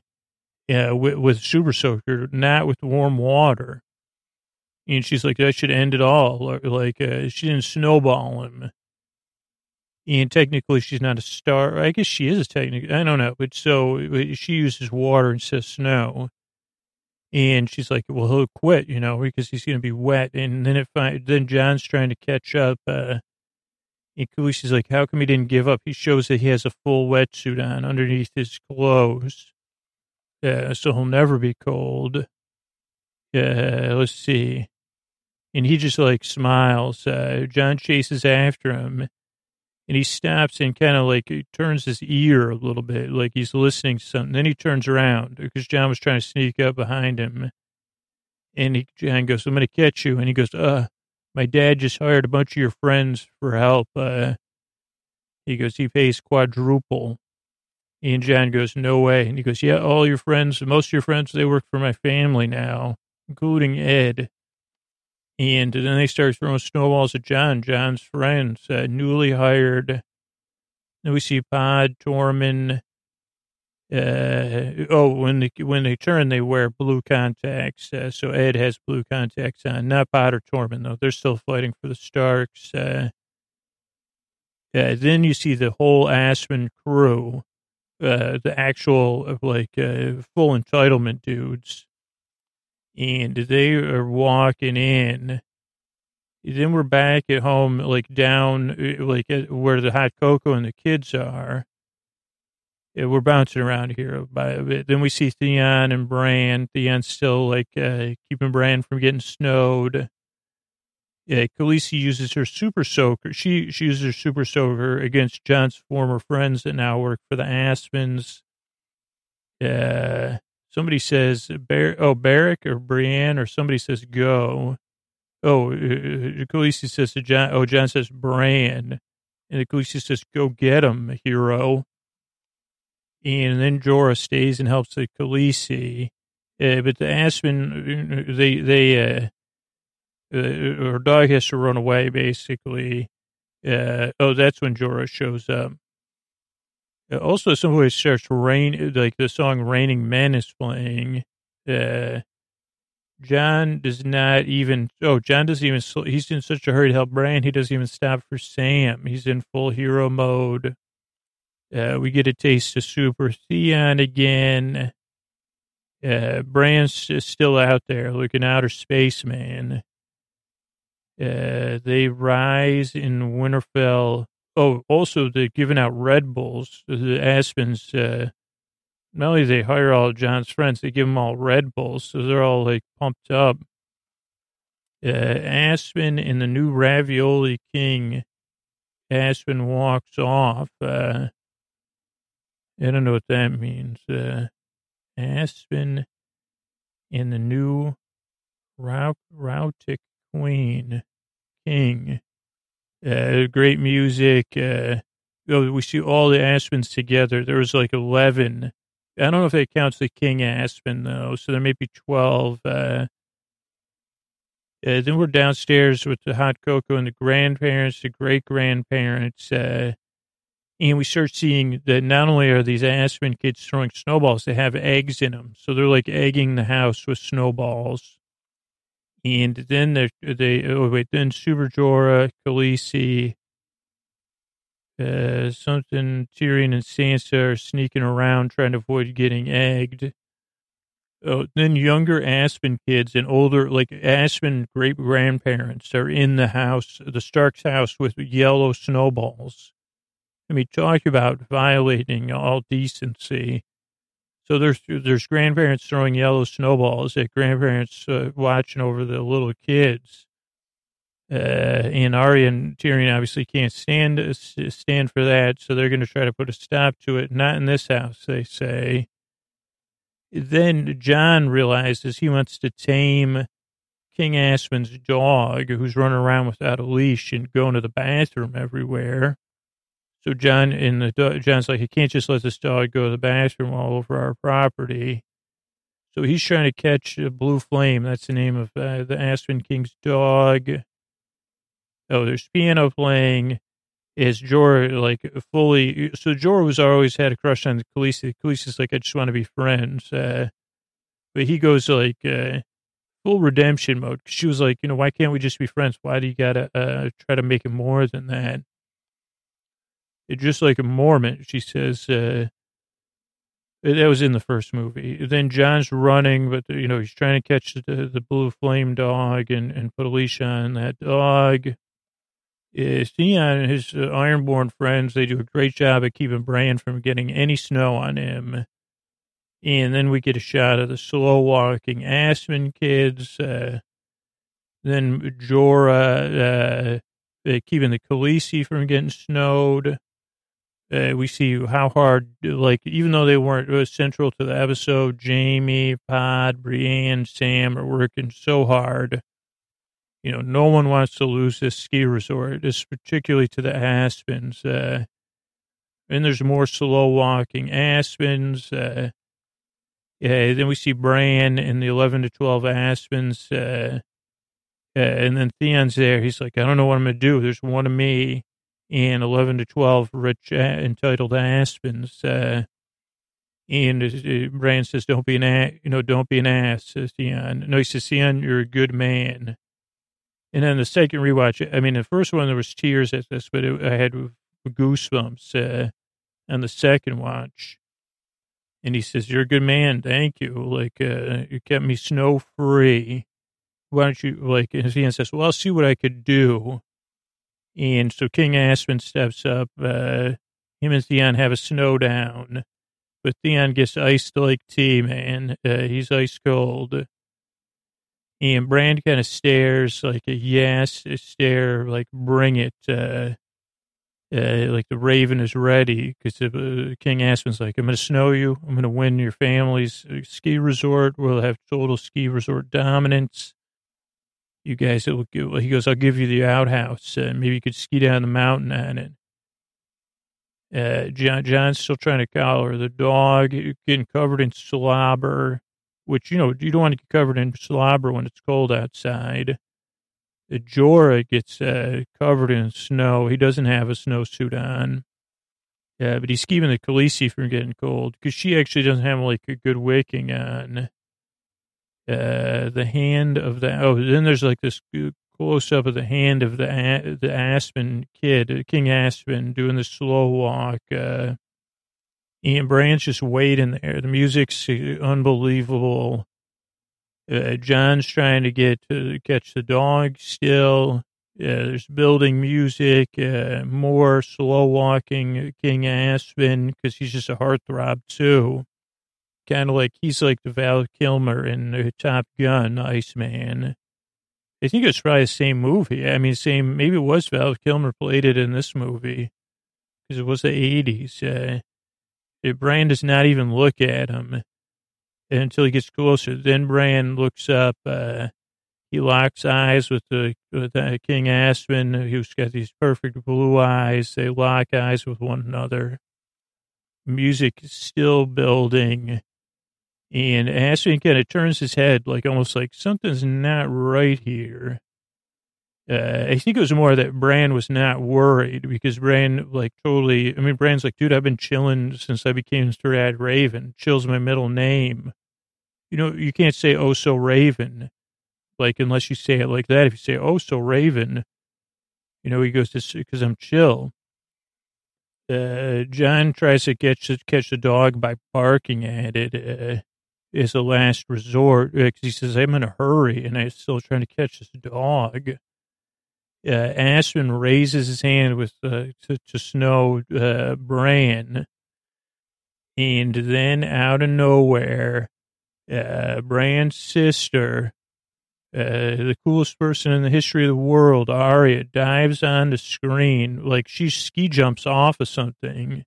uh, with, with super soaker, not with warm water. And she's like, that should end it all. Like, uh, she didn't snowball him. And technically, she's not a star. I guess she is a technical. I don't know. But so she uses water instead of snow. And she's like, well, he'll quit, you know, because he's going to be wet. And then if I, then Jon's trying to catch up. Uh, and Khaleesi's like, how come he didn't give up? He shows that he has a full wetsuit on underneath his clothes. Uh, so he'll never be cold. Uh, let's see. And he just like smiles. Uh, Jon chases after him and he stops and kind of like turns his ear a little bit, like he's listening to something. Then he turns around because Jon was trying to sneak up behind him. And he, Jon goes, I'm going to catch you. And he goes, uh, my dad just hired a bunch of your friends for help. Uh, he goes, he pays quadruple. And Jon goes, no way. And he goes, yeah, all your friends, most of your friends, they work for my family now, including Ed. And then they start throwing snowballs at Jon, Jon's friends, uh, newly hired. Then we see Pod, Tormund. Uh, oh, when they when they turn, they wear blue contacts. Uh, so Ed has blue contacts on. Not Pod or Tormund though; they're still fighting for the Starks. Uh, then you see the whole Aspen crew uh, the actual uh, like uh, full entitlement dudes, and they are walking in. Then we're back at home, like down, uh, like where the hot cocoa and the kids are. Yeah, we're bouncing around here by a bit. Then we see Theon and Bran. Theon's still like uh, keeping Bran from getting snowed yeah, Khaleesi uses her super soaker. She she uses her super soaker against Jon's former friends that now work for the Aspens. Uh, somebody says Bar- oh Beric or Brienne or somebody says go. Oh, uh, uh Khaleesi says to Jon. Oh, Jon says Bran, and Khaleesi says go get him, hero. And then Jorah stays and helps the Khaleesi. Uh, but the Aspen, uh, they they uh, uh, her dog has to run away, basically. Uh, oh, that's when Jorah shows up. Uh, Also, somebody starts rain, like the song "Raining Men" is playing. Uh, Jon does not even. Oh, Jon doesn't even. He's in such a hurry to help Bran. He doesn't even stop for Sam. He's in full hero mode. Uh, we get a taste of Super Theon again. Uh, Bran's still out there looking outer space, man. Uh, they rise in Winterfell. Oh, also they're giving out Red Bulls. The Aspens, uh, not only they hire all Jon's friends, they give them all Red Bulls, so they're all like pumped up. Uh, Aspen and the new Ravioli King. Aspen walks off. Uh, I don't know what that means. Uh, Aspen and the new Rau- Rautic Queen King. Uh, great music. Uh, we see all the Aspens together. There was like 11. I don't know if it counts the King Aspen, though. So there may be 12. Uh, uh, then we're downstairs with the hot cocoa and the grandparents, the great grandparents. Uh, and we start seeing that not only are these Aspen kids throwing snowballs, they have eggs in them. So they're like egging the house with snowballs. And then they, oh wait, then Super Jorah, Khaleesi, uh, something Tyrion and Sansa are sneaking around trying to avoid getting egged. Oh, then younger Aspen kids and older, like Aspen great grandparents are in the house, the Stark's house with yellow snowballs. I mean, talk about violating all decency. So there's there's grandparents throwing yellow snowballs at grandparents uh, watching over the little kids. Uh, and Arya and Tyrion obviously can't stand stand for that, so they're going to try to put a stop to it. Not in this house, they say. Then Jon realizes he wants to tame King Aspen's dog, who's running around without a leash and going to the bathroom everywhere. So Jon and the Jon's like, I can't just let this dog go to the bathroom all over our property. So he's trying to catch blue flame. That's the name of uh, the Aspen King's dog. Oh, there's piano playing. Is Jorah like fully? So Jorah was always had a crush on Khaleesi. Khaleesi's like, I just want to be friends. Uh, but he goes like uh, full redemption mode. She was like, you know, why can't we just be friends? Why do you gotta uh, try to make it more than that? Just like a Mormon. She says, uh, that was in the first movie. Then Jon's running, but you know he's trying to catch the, the blue flame dog and, and put a leash on that dog. Uh, Theon and his uh, Ironborn friends they do a great job of keeping Bran from getting any snow on him. And then we get a shot of the slow walking Aspen kids. Uh, then Jorah uh, uh, keeping the Khaleesi from getting snowed. Uh, we see how hard, like, even though they weren't uh, central to the episode, Jaime, Pod, Brienne, Sam are working so hard. You know, no one wants to lose this ski resort, this particularly to the Aspens. Uh, and there's more slow walking Aspens. Uh, yeah, then we see Bran and the 11 to 12 Aspens. Uh, uh, and then Theon's there. He's like, I don't know what I'm going to do. There's one of me and 11 to 12 rich uh, entitled Aspens. Uh, and uh, Bran says, don't be an ass, you know, don't be an ass, says Theon. No, he says, you're a good man. And then the second rewatch, I mean, the first one, there was tears at this, but it, I had goosebumps uh, on the second watch. And he says, you're a good man. Thank you. Like, uh, you kept me snow free. Why don't you, like, and Theon says, well, I'll see what I could do. And so King Aspen steps up. Uh, him and Theon have a snowdown. But Theon gets iced like tea, man. Uh, he's ice cold. And Bran kind of stares like a yes stare, like bring it. Uh, uh, like the raven is ready because uh, King Aspen's like, I'm going to snow you. I'm going to win your family's uh, ski resort. We'll have total ski resort dominance. You guys, will give, he goes, I'll give you the outhouse. Uh, maybe you could ski down the mountain on it. Uh, Jon, Jon's still trying to collar the dog, getting covered in slobber, which, you know, you don't want to get covered in slobber when it's cold outside. Uh, Jorah gets uh, covered in snow. He doesn't have a snowsuit on. Yeah, but he's keeping the Khaleesi from getting cold because she actually doesn't have like a good wicking on. Uh, the hand of the oh, then there's like this close up of the hand of the the Aspen kid, uh, King Aspen, doing the slow walk. Uh, Ian Branch just waiting there. The music's uh, unbelievable. Uh, Jon's trying to get to catch the dog still. Yeah, there's building music, uh, more slow walking King Aspen because he's just a heartthrob too. Kind of like he's like the Val Kilmer in Top Gun, Iceman. I think it's probably the same movie. I mean, same, maybe it was Val Kilmer played it in this movie because it was the 80s. Uh, Bran does not even look at him until he gets closer. Then Bran looks up. Uh, he locks eyes with the with uh, King Aspen, who's got these perfect blue eyes. They lock eyes with one another. Music is still building, and Aspen kind of turns his head, like almost like something's not right here. Uh, I think it was more that Bran was not worried because Bran, like, totally. I mean, Bran's like, dude, I've been chilling since I became Strad Raven. Chill's my middle name. You know, you can't say, oh, so Raven like unless you say it like that. If you say, "Oh, so Raven," you know, he goes to because I'm chill. Uh, Jon tries to catch catch the dog by barking at it uh, as a last resort because uh, he says, "I'm in a hurry," and I'm still trying to catch this dog. Uh, Aspen raises his hand with uh, to, to Snow uh, Bran, and then out of nowhere, uh, Bran's sister uh, the coolest person in the history of the world, Arya, dives on the screen like she ski jumps off of something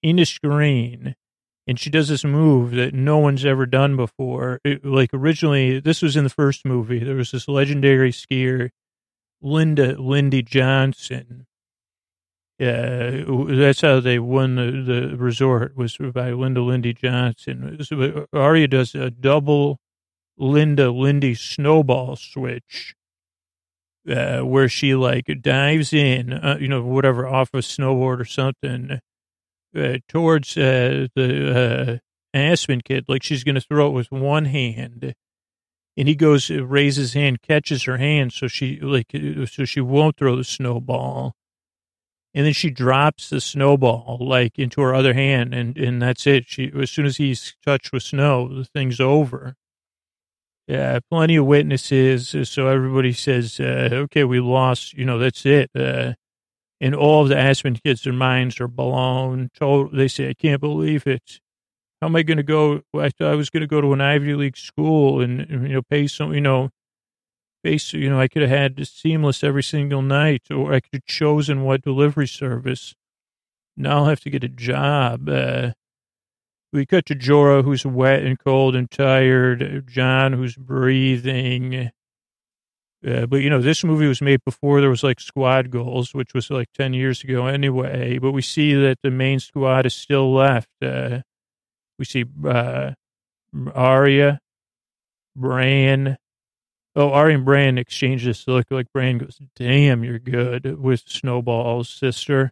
into screen. And she does this move that no one's ever done before. It, like originally, this was in the first movie. There was this legendary skier, Linda Lindy Johnson. Yeah, that's how they won the, the resort was by Linda Lindy Johnson. Arya does a double Linda Lindy snowball switch, uh, where she like dives in, uh, you know, whatever off a snowboard or something, uh, towards uh, the uh, Aspen kid, like she's going to throw it with one hand. And he goes, uh, raises his hand, catches her hand, so she like, so she won't throw the snowball and then she drops the snowball like into her other hand and and that's it she as soon as he's touched with snow the thing's over yeah, plenty of witnesses. Uh, so everybody says, uh, okay, we lost, you know, that's it. Uh, and all of the Aspen kids, their minds are blown. Told, they say, I can't believe it. How am I going to go? I thought I was going to go to an Ivy League school and, you know, pay some, you know, pay, you know, I could have had seamless every single night or I could have chosen what delivery service. Now I'll have to get a job. Uh, we cut to Jorah, who's wet and cold and tired. Jon, who's breathing. Uh, but you know, this movie was made before there was like squad goals, which was like ten years ago anyway. But we see that the main squad is still left. Uh, we see uh, Arya, Bran. Oh, Arya and Bran exchange this look. Like Bran goes, "Damn, you're good." With Snowball's sister,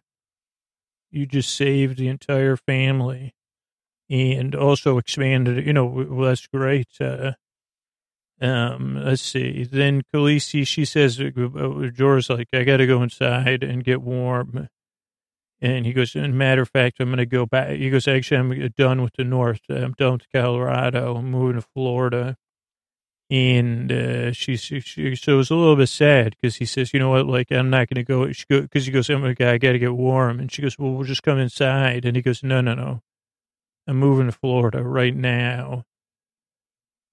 you just saved the entire family and also expanded. You know, well, that's great. Uh, um, let's see. Then Khaleesi, she says, uh, uh, Jorah's like, I got to go inside and get warm. And he goes, and matter of fact, I'm going to go back. He goes, actually, I'm done with the North. I'm done with Colorado. I'm moving to Florida. And uh, she, she, she, so it was a little bit sad because he says, you know what, like, I'm not going to go. Because he goes, my God, I got to get warm. And she goes, well, we'll just come inside. And he goes, no, no, no. I'm moving to Florida right now.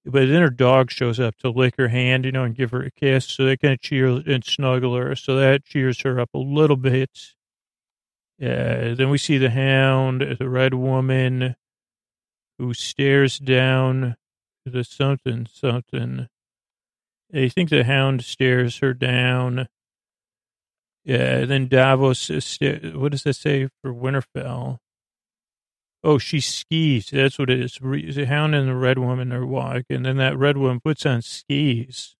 But then her dog shows up to lick her hand, you know, and give her a kiss. So they kind of cheer and snuggle her. So that cheers her up a little bit. Uh, then we see the hound, the red woman who stares down the something, something. I think the hound stares her down. Yeah, then Davos, what does that say for Winterfell? Oh, she skis. That's what it is. The hound and the red woman are walking, and then that red woman puts on skis.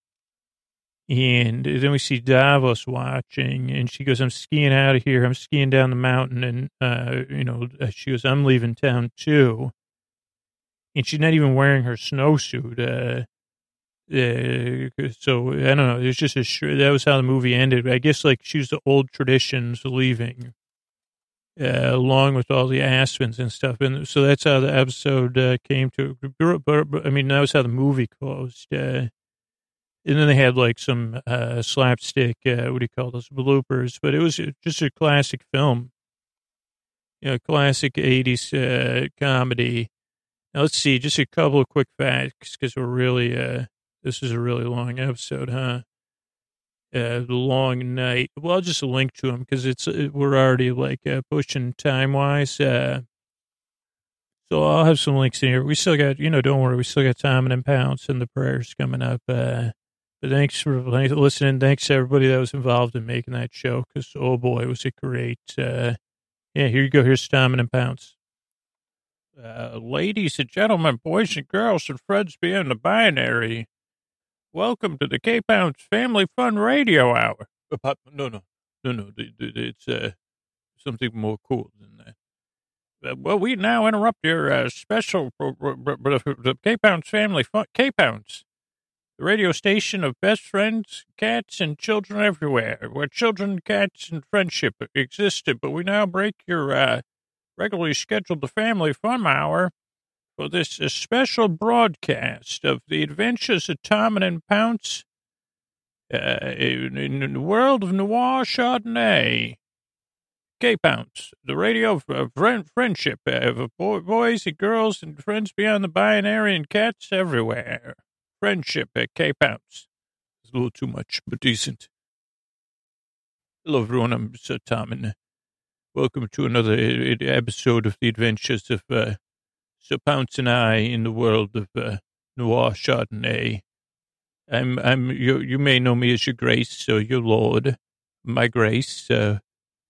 And then we see Davos watching, and she goes, I'm skiing out of here. I'm skiing down the mountain. And, uh, you know, uh, she goes, I'm leaving town too. And she's not even wearing her snowsuit. Uh, uh, so I don't know. It's just a that was how the movie ended. I guess like she's the old traditions leaving, uh, along with all the Aspens and stuff. And so that's how the episode uh, came to. I mean, that was how the movie closed. Uh, and then they had like some uh, slapstick, uh, what do you call those bloopers? But it was just a classic film, you know, classic '80s uh, comedy. Now let's see, just a couple of quick facts because we're really, uh, this is a really long episode, huh? Uh, the long night. Well, I'll just link to them because it's uh, we're already like uh, pushing time wise. Uh, so I'll have some links in here. We still got, you know, don't worry, we still got time and pounds and the prayers coming up. Uh, but thanks for listening. Thanks to everybody that was involved in making that show. Because oh boy, was it great! Uh, yeah, here you go. Here's Stamina and Pounce. Uh, ladies and gentlemen, boys and girls, and friends beyond the binary, welcome to the K Pounce Family Fun Radio Hour. Uh, no, no, no, no. It's uh, something more cool than that. Uh, well, we now interrupt your uh, special the K Pounce Family Fun K Pounce the radio station of best friends, cats, and children everywhere, where children, cats, and friendship existed. But we now break your uh, regularly scheduled family fun hour for this uh, special broadcast of the adventures of Tom and Pounce uh, in, in, the world of noir Chardonnay. K Pounce, the radio of uh, friend, friendship of boys and girls and friends beyond the binary and cats everywhere friendship at K Pounce. It's a little too much, but decent. Hello, everyone. I'm Sir Tom, and welcome to another episode of the adventures of uh, Sir Pounce and I in the world of uh, noir Chardonnay. I'm, I'm, you, you may know me as your grace, or your lord, my grace. Uh,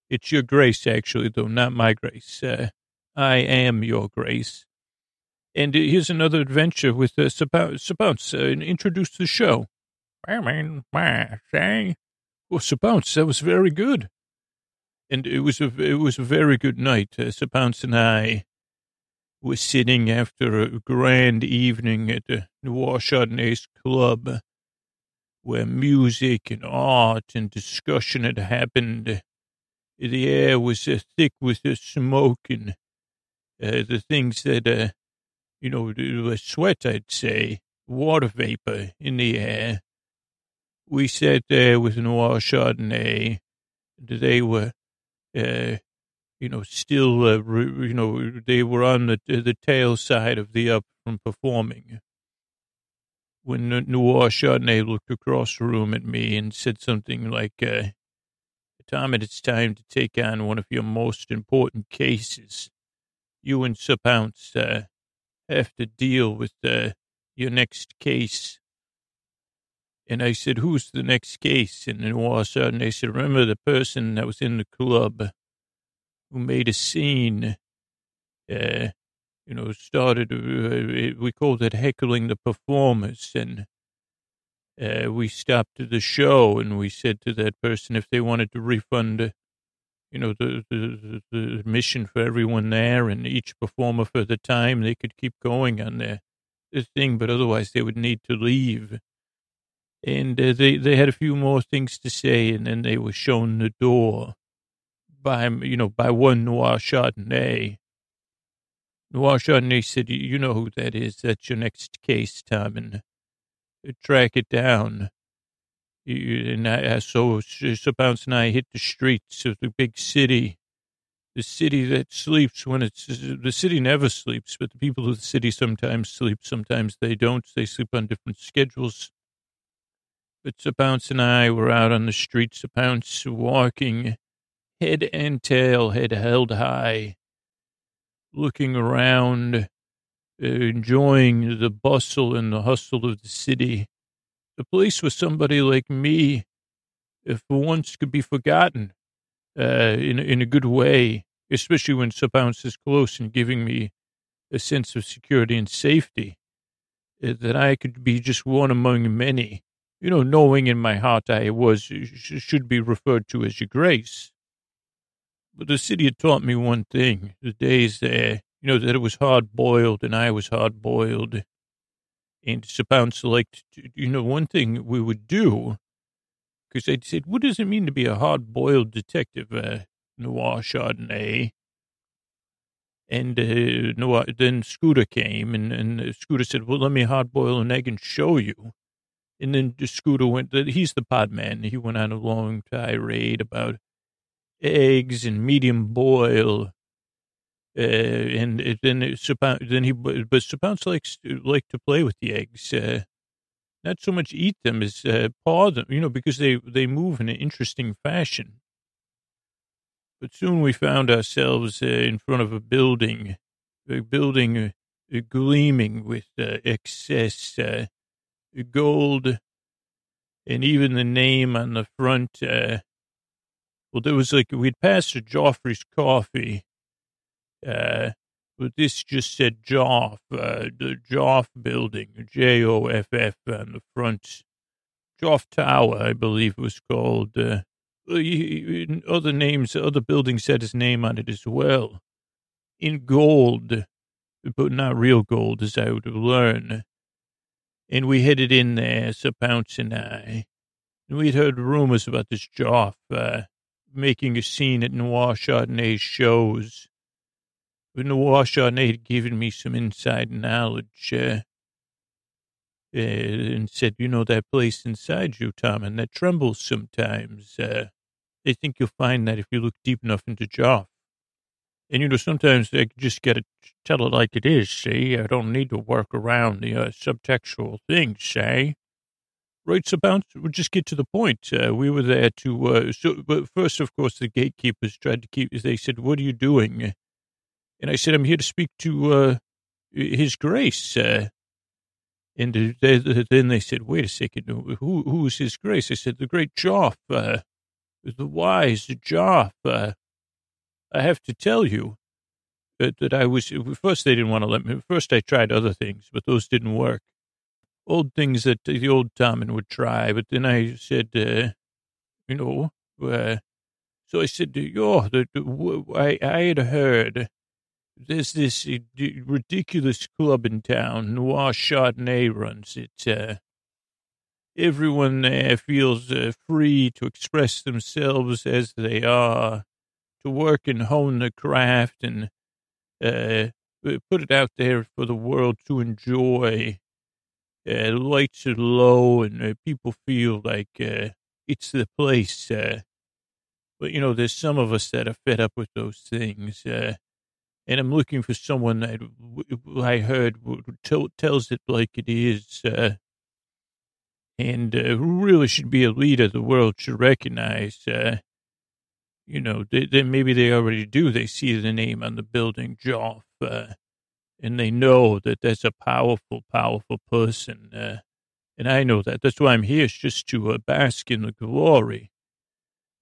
it's your grace, actually, though, not my grace. Uh, I am your grace. And here's another adventure with uh, Sir Pounce. Uh, introduce the show. I mean, my say. Well, Sir Pounce, that was very good. And it was a, it was a very good night. Uh, pounce and I were sitting after a grand evening at the Noir Chardonnay's Club where music and art and discussion had happened. The air was uh, thick with the smoke and uh, the things that uh, you know, a sweat, I'd say, water vapor in the air. We sat there with Noir Chardonnay. They were, uh, you know, still, uh, you know, they were on the the tail side of the up from performing. When Noir Chardonnay looked across the room at me and said something like, uh, Tom, it's time to take on one of your most important cases. You and Sir Pounce, uh, have to deal with uh, your next case. And I said, who's the next case? And sudden they said, remember the person that was in the club who made a scene, uh, you know, started, uh, we called it heckling the performers. And uh, we stopped the show and we said to that person if they wanted to refund you know, the, the, the mission for everyone there and each performer for the time. They could keep going on their, their thing, but otherwise they would need to leave. And uh, they, they had a few more things to say, and then they were shown the door by, you know, by one Noir Chardonnay. Noir Chardonnay said, you know who that is. That's your next case, Tom, and uh, track it down and I, so Sir Pounce and I hit the streets of the big city, the city that sleeps when it's the city never sleeps, but the people of the city sometimes sleep, sometimes they don't. They sleep on different schedules. But Sir Pounce and I were out on the streets of Pounce, walking head and tail, head held high, looking around, enjoying the bustle and the hustle of the city the place was somebody like me, if once could be forgotten uh, in, in a good way, especially when Sir Pounce is close and giving me a sense of security and safety, uh, that I could be just one among many, you know, knowing in my heart I was, should be referred to as your grace. But the city had taught me one thing, the days there, you know, that it was hard boiled and I was hard boiled. And Sir Pounce liked, you know, one thing we would do, because I'd said, what does it mean to be a hard boiled detective, uh, Noir Chardonnay? And uh, Noir, then Scooter came, and, and Scooter said, well, let me hard boil an egg and show you. And then Scooter went, he's the pod man. He went on a long tirade about eggs and medium boil. Uh, and then then he but Sir Pounce likes like to play with the eggs, uh, not so much eat them as uh, paw them, you know, because they they move in an interesting fashion. But soon we found ourselves uh, in front of a building, a building uh, gleaming with uh, excess gold, and even the name on the front well, there was like, we'd passed a Joffrey's Coffee, uh, but this just said Joff, uh, the Joff building, J O F F on the front. Joff Tower, I believe it was called. Uh, other names, other buildings had his name on it as well. In gold, but not real gold, as I would learn. And we headed in there, Sir Pounce and I. And we'd heard rumors about this Joff. Uh, making a scene at Noir Chardonnay's shows. Noir Chardonnay had given me some inside knowledge uh, uh, and said, you know, that place inside you, Tom, and that trembles sometimes. Uh, they think you'll find that if you look deep enough into Joff. And, you know, sometimes I just got to tell it like it is, see? I don't need to work around the uh, subtextual things, say? Right, so bounce, we'll just get to the point. Uh, we were there to, uh, so, but first, of course, the gatekeepers tried to keep, they said, what are you doing? And I said, I'm here to speak to, uh, his grace. Uh, and they, then they said, wait a second, who, who is his grace? I said, the great Joff, uh, the wise Joff. Uh, I have to tell you that, that I was, first they didn't want to let me, first I tried other things, but those didn't work old things that the old Tommen would try. But then I said, uh, you know, uh, so I said, oh, the, the, I, I had heard there's this ridiculous club in town, Noir Chardonnay runs it. Uh, everyone there feels uh, free to express themselves as they are, to work and hone the craft and uh, put it out there for the world to enjoy uh, lights are low and uh, people feel like uh, it's the place. Uh, but, you know, there's some of us that are fed up with those things. Uh, and I'm looking for someone that I heard tells it like it is. Uh, and who really should be a leader the world should recognize. you know, they, they, maybe they already do. They see the name on the building, Joff and they know that that's a powerful, powerful person. Uh, and I know that. That's why I'm here, just to uh, bask in the glory.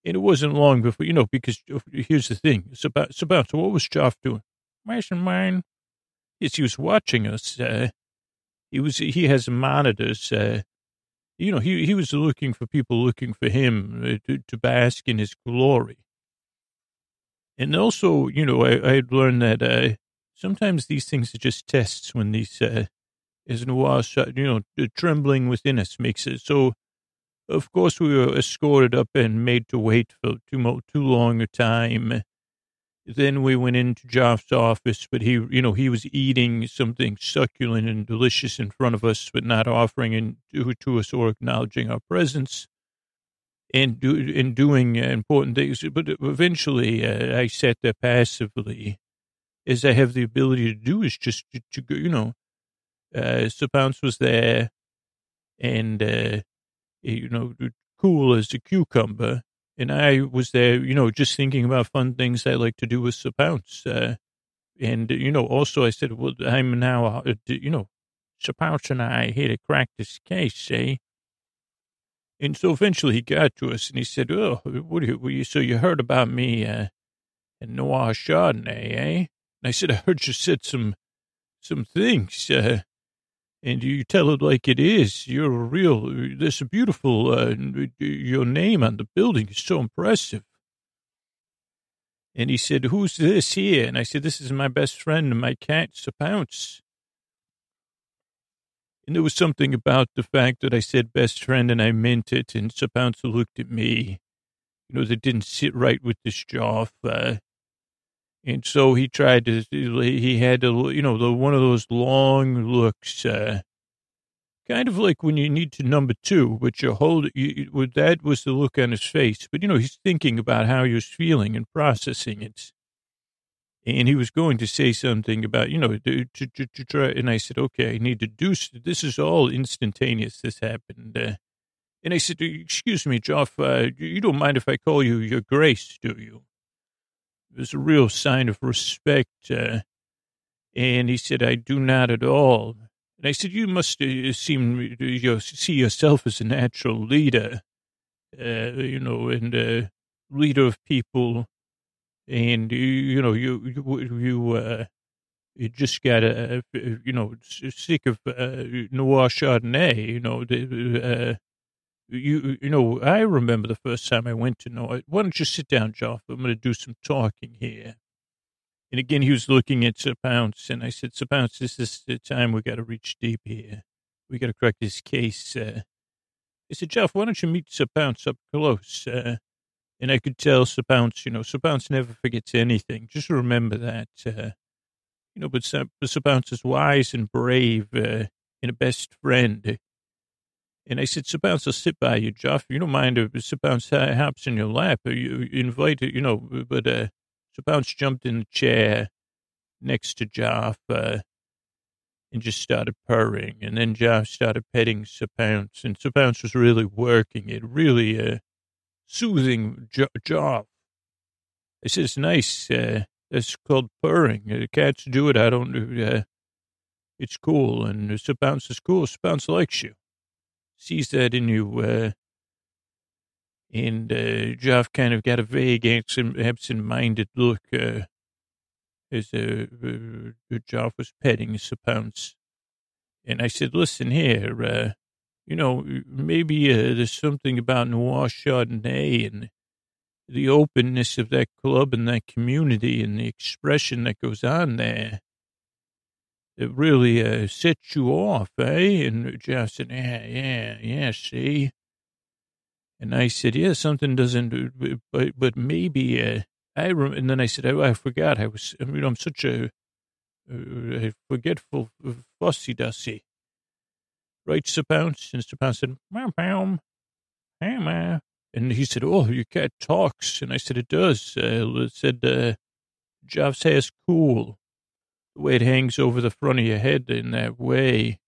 And it wasn't long before, you know, because uh, here's the thing. It's about, it's about so what was Joff doing? Mason mine. Yes, he was watching us. Uh, he was, he has monitors. Uh, you know, he, he was looking for people looking for him uh, to, to bask in his glory. And also, you know, I, I had learned that uh, sometimes these things are just tests when these, uh, as noir, you know, the trembling within us makes it. So, of course, we were escorted up and made to wait for too, too long a time. Then we went into Joff's office, but he, you know, he was eating something succulent and delicious in front of us, but not offering it to, to us or acknowledging our presence and, do, and doing important things. But eventually, uh, I sat there passively is I have the ability to do is just to, to go, you know, uh, Pounce was there and, uh, you know, cool as a cucumber. And I was there, you know, just thinking about fun things I like to do with Sir Pounce. Uh, and, you know, also I said, well, I'm now, uh, you know, Sir Pounce and I here to crack this case, eh? And so eventually he got to us and he said, oh, what do you, so you heard about me, uh, and Noir Chardonnay, eh? And I said, I heard you said some, some things. Uh, and you tell it like it is. You're real, this beautiful, uh, your name on the building is so impressive. And he said, who's this here? And I said, this is my best friend and my cat, Sir Pounce. And there was something about the fact that I said best friend and I meant it. And Sir Pounce looked at me, you know, that didn't sit right with this jaw. Uh, and so he tried to, he had to, you know, the, one of those long looks, uh, kind of like when you need to number two, but you hold you, that was the look on his face. But, you know, he's thinking about how he was feeling and processing it. And he was going to say something about, you know, to, to, to try. And I said, okay, I need to do, this is all instantaneous. This happened. Uh, and I said, excuse me, Joff, uh, you don't mind if I call you your grace, do you? It was a real sign of respect. Uh, and he said, I do not at all. And I said, you must uh, seem you know, see yourself as a natural leader, uh, you know, and uh, leader of people. And, you know, you, you, you, uh, you just got a, you know, sick of uh, noir Chardonnay, you know, the, uh, you you know, I remember the first time I went to know. Why don't you sit down, Joff? I'm going to do some talking here. And again, he was looking at Sir Pounce, and I said, Sir Pounce, this is the time we got to reach deep here. We got to crack this case. Uh, I said, Jeff, why don't you meet Sir Pounce up close? Uh, and I could tell Sir Pounce, you know, Sir Pounce never forgets anything. Just remember that. Uh, you know, but Sir, Sir Pounce is wise and brave uh, and a best friend. And I said, down, so sit by you, Jeff. You don't mind if down, hops in your lap. You invite it, you know, but uh, Pounce jumped in the chair next to Jeff uh, and just started purring. And then Jeff started petting Pounce, and Pounce was really working it, really uh, soothing Jeff. I said, it's nice. Uh, it's called purring. The cats do it. I don't. Uh, it's cool. And Sir Pounce is cool. Sir Pounce likes you sees that in you. Uh, and uh, Jeff kind of got a vague, absent-minded look uh, as uh, uh, Jeff was petting Sir Pounce. And I said, listen here, uh, you know, maybe uh, there's something about Noir Chardonnay and the openness of that club and that community and the expression that goes on there it really uh, sets you off, eh? And Jeff said, yeah, yeah, yeah, see? And I said, yeah, something doesn't, but, but maybe, uh, I, rem-, and then I said, oh, I forgot. I was, I mean, I'm such a, a forgetful, fussy dussy. Right, Sir Pounce? And Sir Pounce said, meow, meow, meow, And he said, oh, your cat talks. And I said, it does. Uh, it said, uh, hair's cool the way it hangs over the front of your head in that way.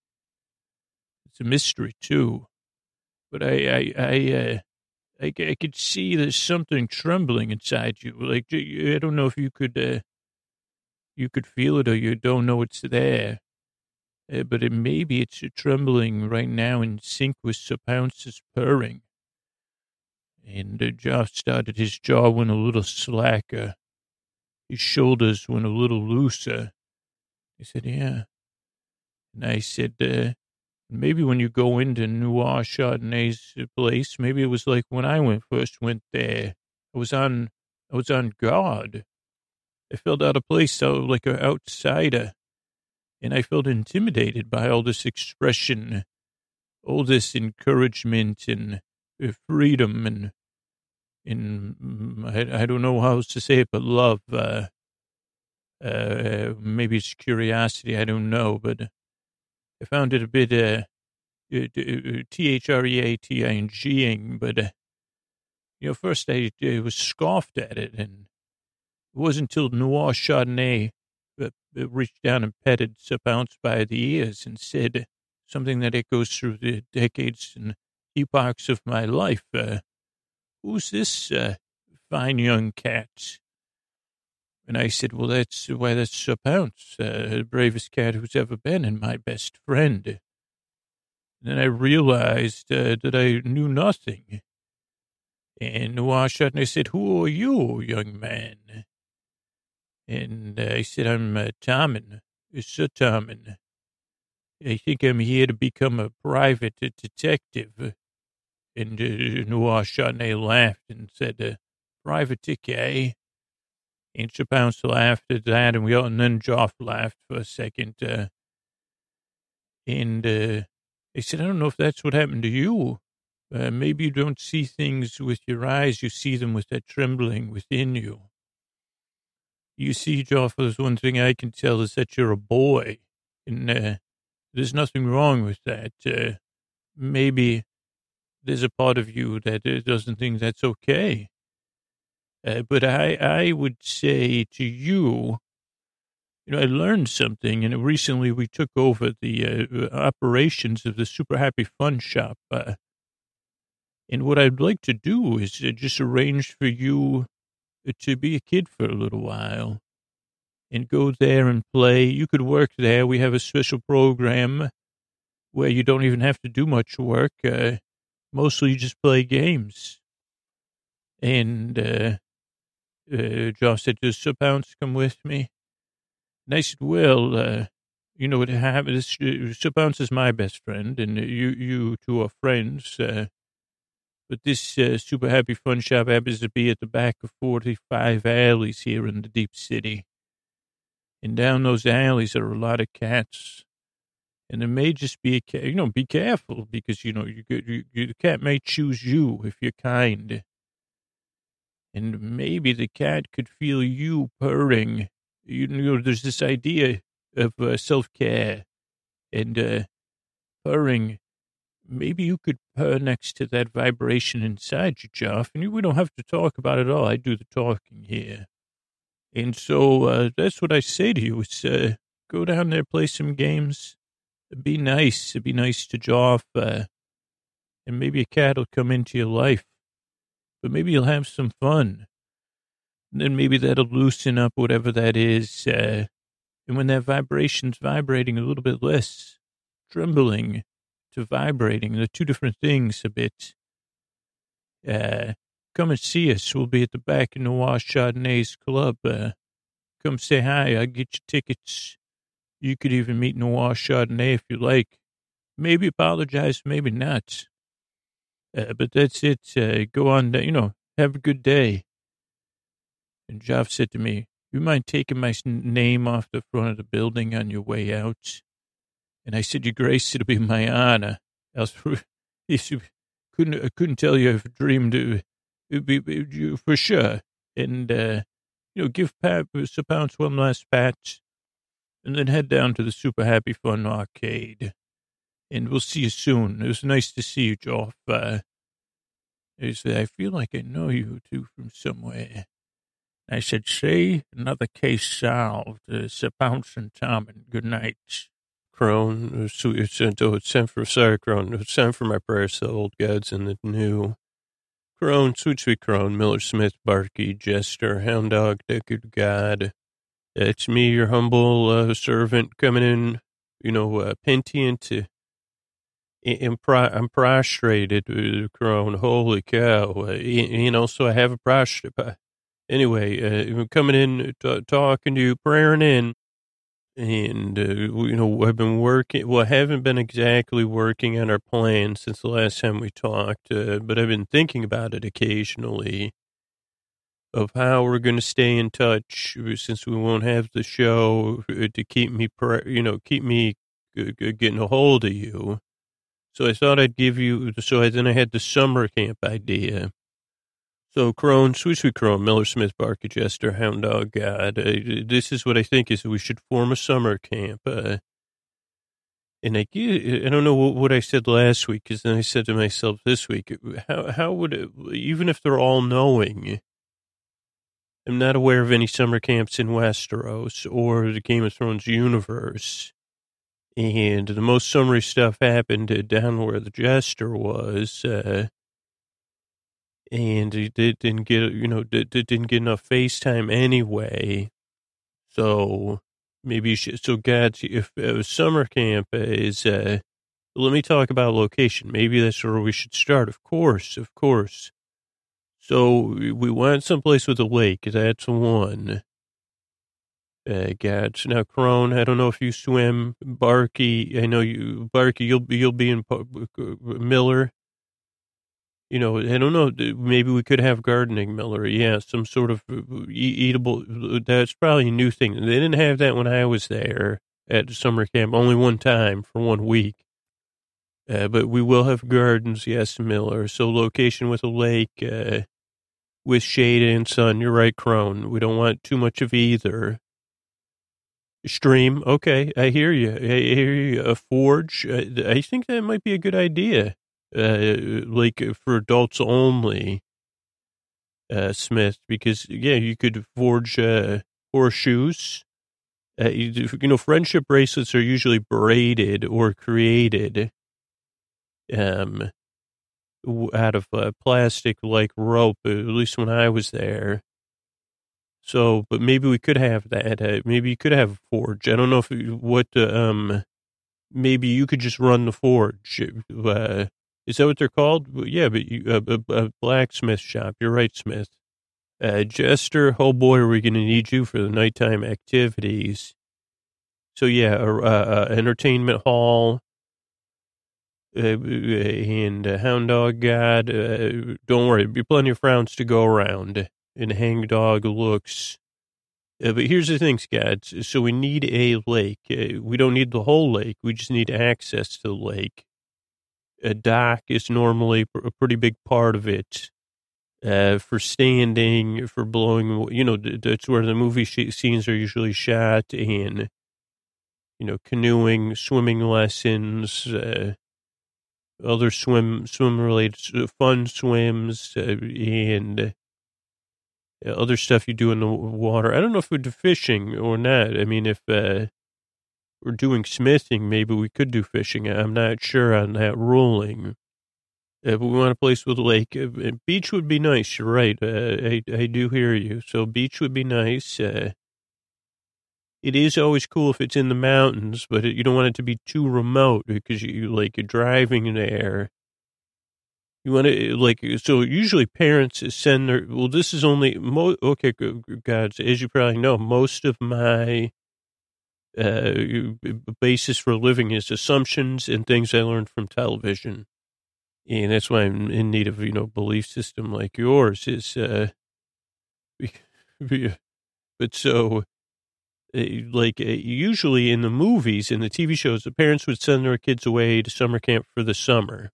It's a mystery too. But I, I, I, uh, I, I could see there's something trembling inside you. Like I don't know if you could, uh, you could feel it or you don't know it's there. Uh, but it maybe it's trembling right now in sync with Sir Pounce's purring. And uh, Josh started, his jaw went a little slacker. His shoulders went a little looser. He said, yeah. And I said, uh, maybe when you go into Noir Chardonnay's place, maybe it was like when I went first went there. I was on, I was on guard. I felt out of place, so like an outsider, and I felt intimidated by all this expression, all this encouragement and uh, freedom and, and mm, I, I don't know how else to say it, but love. Uh, uh, maybe it's curiosity. I don't know, but I found it a bit uh, T H R E A T I N G-ing. But uh, you know, first I, I was scoffed at it, and it wasn't until Noir Chardonnay uh, reached down and petted Sir Pounce by the ears and said something that echoes through the decades and epochs of my life. Uh, who's this uh, fine young cat? And I said, well, that's why that's Sir Pounce, uh, the bravest cat who's ever been and my best friend. And then I realized uh, that I knew nothing. And I said, who are you, young man? And uh, I said, I'm uh, Tommen, Sir Tommen. I think I'm here to become a private detective. And uh, Noir Chardonnay laughed and said, uh, private dick, Sir Pounce laughed at that, and we all, and then Joff laughed for a second. Uh, and uh, I said, I don't know if that's what happened to you. Uh, maybe you don't see things with your eyes, you see them with that trembling within you. You see, Joff, there's one thing I can tell is that you're a boy, and uh, there's nothing wrong with that. Uh, maybe there's a part of you that uh, doesn't think that's okay. Uh, but I, I would say to you, you know, I learned something, and recently we took over the uh, operations of the Super Happy Fun Shop. Uh, and what I'd like to do is uh, just arrange for you uh, to be a kid for a little while and go there and play. You could work there. We have a special program where you don't even have to do much work. Uh, mostly you just play games. And uh, uh, Josh said, Does Sir come with me? And I said, Well, uh, you know what happened? Sir Pounce is my best friend, and you, you two are friends. Uh, but this uh, super happy fun shop happens to be at the back of 45 alleys here in the deep city. And down those alleys are a lot of cats. And there may just be a cat, you know, be careful because, you know, you, you, you, the cat may choose you if you're kind. And maybe the cat could feel you purring. You know, there's this idea of uh, self care and uh, purring maybe you could purr next to that vibration inside you, Jeff, and we don't have to talk about it all. I do the talking here. And so uh, that's what I say to you is uh, go down there, play some games. It'd Be nice. It'd Be nice to Joff. Uh, and maybe a cat will come into your life. But maybe you'll have some fun. And then maybe that'll loosen up whatever that is. Uh, and when that vibration's vibrating a little bit less, trembling, to vibrating. They're two different things a bit. Uh, come and see us. We'll be at the back of Noir Chardonnay's club. Uh, come say hi. I'll get you tickets. You could even meet in Noir Chardonnay if you like. Maybe apologize, maybe not. Uh, but that's it. Uh, go on, you know, have a good day. And Jeff said to me, you mind taking my name off the front of the building on your way out? And I said, Your Grace, it'll be my honor. He couldn't, I couldn't tell you if I dreamed it would be for sure. And, uh, you know, give Pat, Sir Pounce one last pat and then head down to the Super Happy Fun arcade. And we'll see you soon. It was nice to see you, Joff. Uh, I feel like I know you two from somewhere. I said, say another case solved. Uh, Sir Pounce and Tom, and good night. Crone, it's, it's time for, sorry, Crone, it's time for my prayers to the old gods and the new. Crone, sweet, sweet Crone, Miller Smith, Barky, Jester, Hound Dog, Deckard God. It's me, your humble uh, servant, coming in, you know, uh, pentient. I'm, I'm prostrated, uh, Crone. Holy cow. Uh, you know, so I have a prostrate. Anyway, uh, coming in, t- talking to you, praying in and uh, you know I've been working. Well, I haven't been exactly working on our plan since the last time we talked, uh, but I've been thinking about it occasionally of how we're going to stay in touch uh, since we won't have the show uh, to keep me, you know, keep me getting a hold of you. So I thought I'd give you. So I, then I had the summer camp idea so Crone, Sweet Sweet Crone, Miller Smith, Barker Jester, Hound Dog God. Uh, this is what I think is we should form a summer camp. Uh, and I, I don't know what, I said last week, because then I said to myself this week, how, how would it, even if they're all knowing, I'm not aware of any summer camps in Westeros or the Game of Thrones universe. And the most summary stuff happened down where the Jester was. Uh, and he did, didn't get you know did, didn't get enough FaceTime anyway. So maybe you should. So God, if uh, summer camp is, uh, let me talk about location. Maybe that's where we should start. Of course, of course. So we went someplace with a lake. That's one. Uh. Now, Crone, I don't know if you swim. Barky, I know you. Barky, you'll be you'll be in Miller. You know, I don't know. Maybe we could have gardening Miller. Yeah, some sort of uh, eatable. That's probably a new thing. They didn't have that when I was there at summer camp. Only one time for one week. Uh, but we will have gardens, yes, Miller. So location with a lake, uh, with shade and sun. You're right, Crone. We don't want too much of either. Stream, okay, I hear you. I hear you. A forge, uh, I think that might be a good idea. Uh, like for adults only. Uh, Smith, because yeah, you could forge uh, horseshoes. Uh, you, you know, friendship bracelets are usually braided or created um, out of uh, plastic like rope, at least when I was there. So, but maybe we could have that. Uh, maybe you could have a forge. I don't know if what, uh, um, maybe you could just run the forge. Uh, is that what they're called? Yeah, but you, a, blacksmith shop. You're right, Smith. Uh, Jester, oh boy, are we going to need you for the nighttime activities. So yeah, a, a, a entertainment hall, uh, and Hound Dog God. Don't worry, there'll be plenty of frowns to go around. And hangdog looks. Uh, but here's the thing, Scott. So we need a lake. Uh, we don't need the whole lake. We just need access to the lake. A dock is normally a pretty big part of it. Uh, for standing, for blowing, you know, that's where the movie sh- scenes are usually shot, and you know, canoeing, swimming lessons, uh, other swim swim related fun swims uh, and other stuff you do in the water. I don't know if we're fishing or not. I mean, if uh, we're doing smithing, maybe we could do fishing. I'm not sure on that ruling. Uh, we want a place with a lake. Uh, beach would be nice. You're right. Uh, I I do hear you. So beach would be nice. Uh, it is always cool if it's in the mountains, but it, you don't want it to be too remote because you like you're driving there. You want to like so. Usually, parents send their well. This is only mo- okay. God, as you probably know, most of my uh, basis for living is assumptions and things I learned from television, and that's why I'm in need of you know belief system like yours. Is uh, but so uh, like uh, usually in the movies in the TV shows, the parents would send their kids away to summer camp for the summer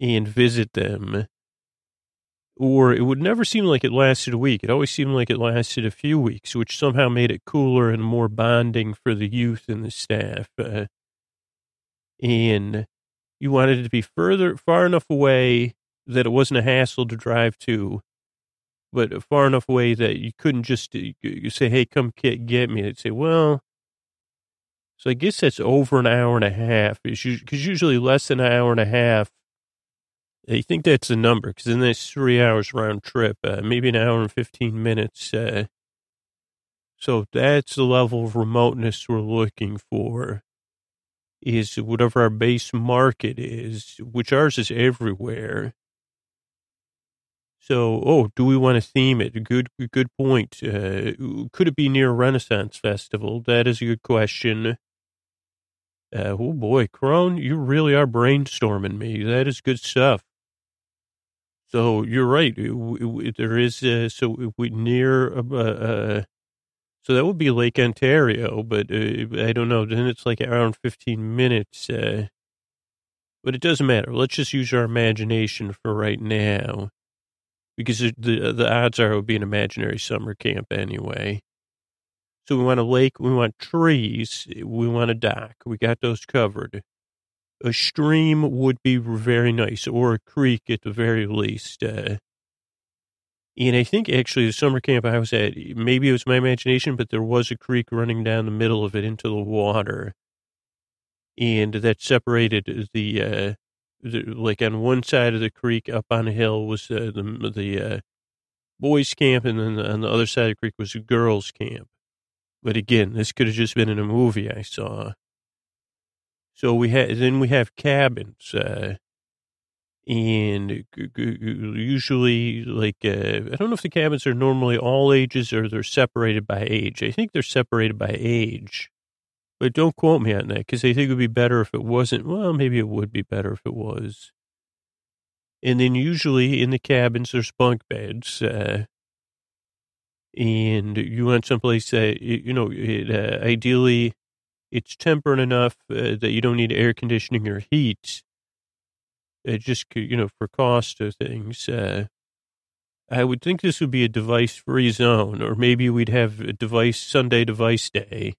and visit them. Or it would never seem like it lasted a week. It always seemed like it lasted a few weeks, which somehow made it cooler and more bonding for the youth and the staff. Uh, and you wanted it to be further, far enough away that it wasn't a hassle to drive to, but far enough away that you couldn't just uh, you say, "Hey, come get, get me." They'd say, "Well." So I guess that's over an hour and a half. Because usually less than an hour and a half. I think that's the number because then that's three hours round trip, uh, maybe an hour and 15 minutes. Uh, so that's the level of remoteness we're looking for is whatever our base market is, which ours is everywhere. So, oh, do we want to theme it? Good, good point. Uh, could it be near Renaissance festival? That is a good question. Uh, oh boy, Crone, you really are brainstorming me. That is good stuff. So you're right. There is uh, so we near uh, uh, so that would be Lake Ontario, but uh, I don't know. Then it's like around 15 minutes. Uh, but it doesn't matter. Let's just use our imagination for right now because the, the odds are it would be an imaginary summer camp anyway. So we want a lake, we want trees, we want a dock. We got those covered. A stream would be very nice, or a creek at the very least. Uh, and I think actually the summer camp I was at, maybe it was my imagination, but there was a creek running down the middle of it into the water. And that separated the uh, the, like on one side of the creek up on a hill was uh, the the uh, boys camp, and then on the other side of the creek was a girls camp. But again, this could have just been in a movie I saw. So we had then we have cabins, uh, and usually like uh, I don't know if the cabins are normally all ages or they're separated by age. I think they're separated by age, but don't quote me on that because I think it would be better if it wasn't. Well, maybe it would be better if it was. And then usually in the cabins there's bunk beds, uh, and you want someplace that you know it, uh, ideally it's temperate enough uh, that you don't need air conditioning or heat it just, you know, for cost of things, uh, I would think this would be a device free zone, or maybe we'd have a device Sunday device day.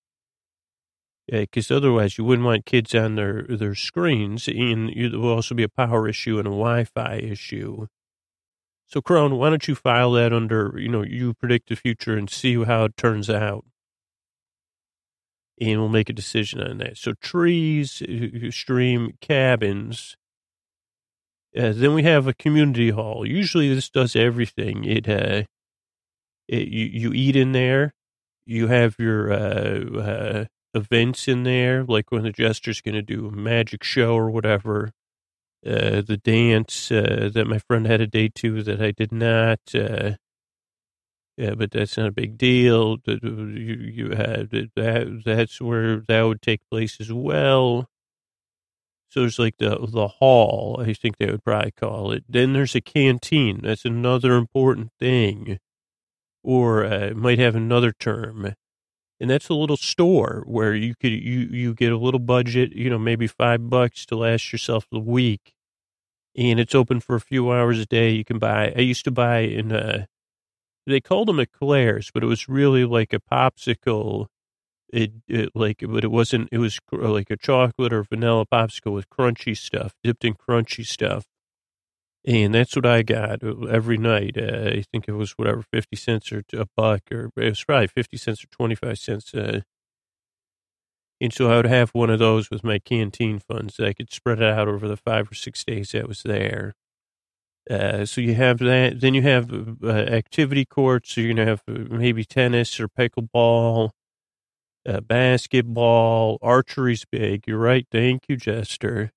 Because otherwise, you wouldn't want kids on their, their screens, and it will also be a power issue and a Wi Fi issue. So, Crone, why don't you file that under, you know, you predict the future and see how it turns out? And we'll make a decision on that. So, trees, uh, stream, cabins, uh, then we have a community hall. Usually this does everything. It, uh, it you, you eat in there. You have your, uh, uh, events in there, like when the jester's going to do a magic show or whatever. Uh, the dance, uh, that my friend had a day to that I did not, uh, yeah, but that's not a big deal. You, you had that, that's where that would take place as well. So there's like the the hall, I think they would probably call it. Then there's a canteen. That's another important thing, or uh, it might have another term, and that's a little store where you could you you get a little budget, you know, maybe five bucks to last yourself the week, and it's open for a few hours a day. You can buy. I used to buy in uh, they called them eclairs, but it was really like a popsicle it, it like, but it wasn't, it was like a chocolate or vanilla popsicle with crunchy stuff, dipped in crunchy stuff. And that's what I got uh, every night. Uh, I think it was whatever, 50 cents or a buck, or it was probably 50 cents or 25 cents. Uh, and so I would have one of those with my canteen funds. That I could spread it out over the five or six days that was there. Uh, so you have that. Then you have uh, activity courts. So you're going to have uh, maybe tennis or pickleball uh, basketball, archery's big. You're right. Thank you, Jester.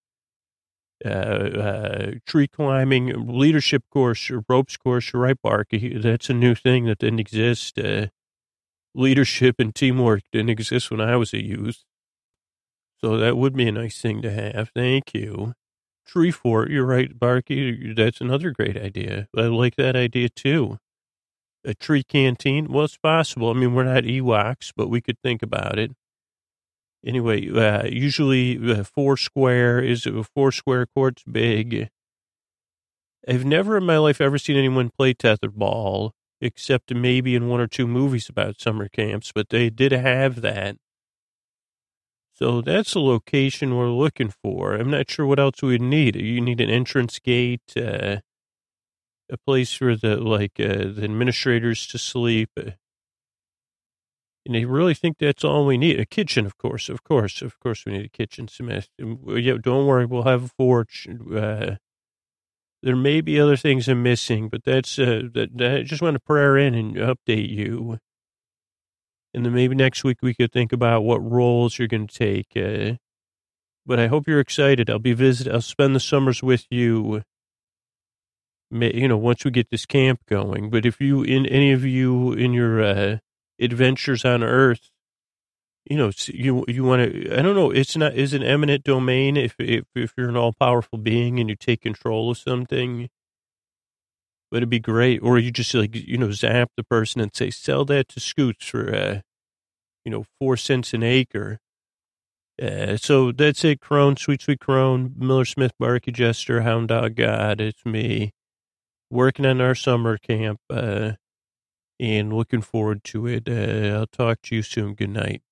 Uh, uh, tree climbing, leadership course, or ropes course. You're right, Barky. That's a new thing that didn't exist. Leadership and teamwork didn't exist when I was a youth. So that would be a nice thing to have. Thank you. Tree fort. You're right, Barky. That's another great idea. I like that idea too a tree canteen? Well, it's possible. I mean, we're not Ewoks, but we could think about it. Anyway, uh, usually uh, four square is a four square court's big. I've never in my life ever seen anyone play tetherball, except maybe in one or two movies about summer camps, but they did have that. So that's the location we're looking for. I'm not sure what else we would need. You need an entrance gate. Uh, a place for the like uh, the administrators to sleep. Uh, and I really think that's all we need. A kitchen, of course, of course, of course, we need a kitchen. Yeah, don't worry, we'll have a forge. Uh, there may be other things I'm missing, but that's uh, that, that. I just want to prayer in and update you. And then maybe next week we could think about what roles you're going to take. Uh, but I hope you're excited. I'll be visit. I'll spend the summers with you you know, once we get this camp going. But if you, in any of you in your uh, adventures on Earth, you know, you you want to. I don't know. It's not is an eminent domain if if if you're an all powerful being and you take control of something. But it'd be great, or you just like you know zap the person and say sell that to Scoots for uh, you know four cents an acre. Uh, so that's it, Crone, Sweet Sweet Crone, Miller Smith, Barky Jester, Hound Dog God, it's me working on our summer camp uh, and looking forward to it. Uh, I'll talk to you soon. Good night.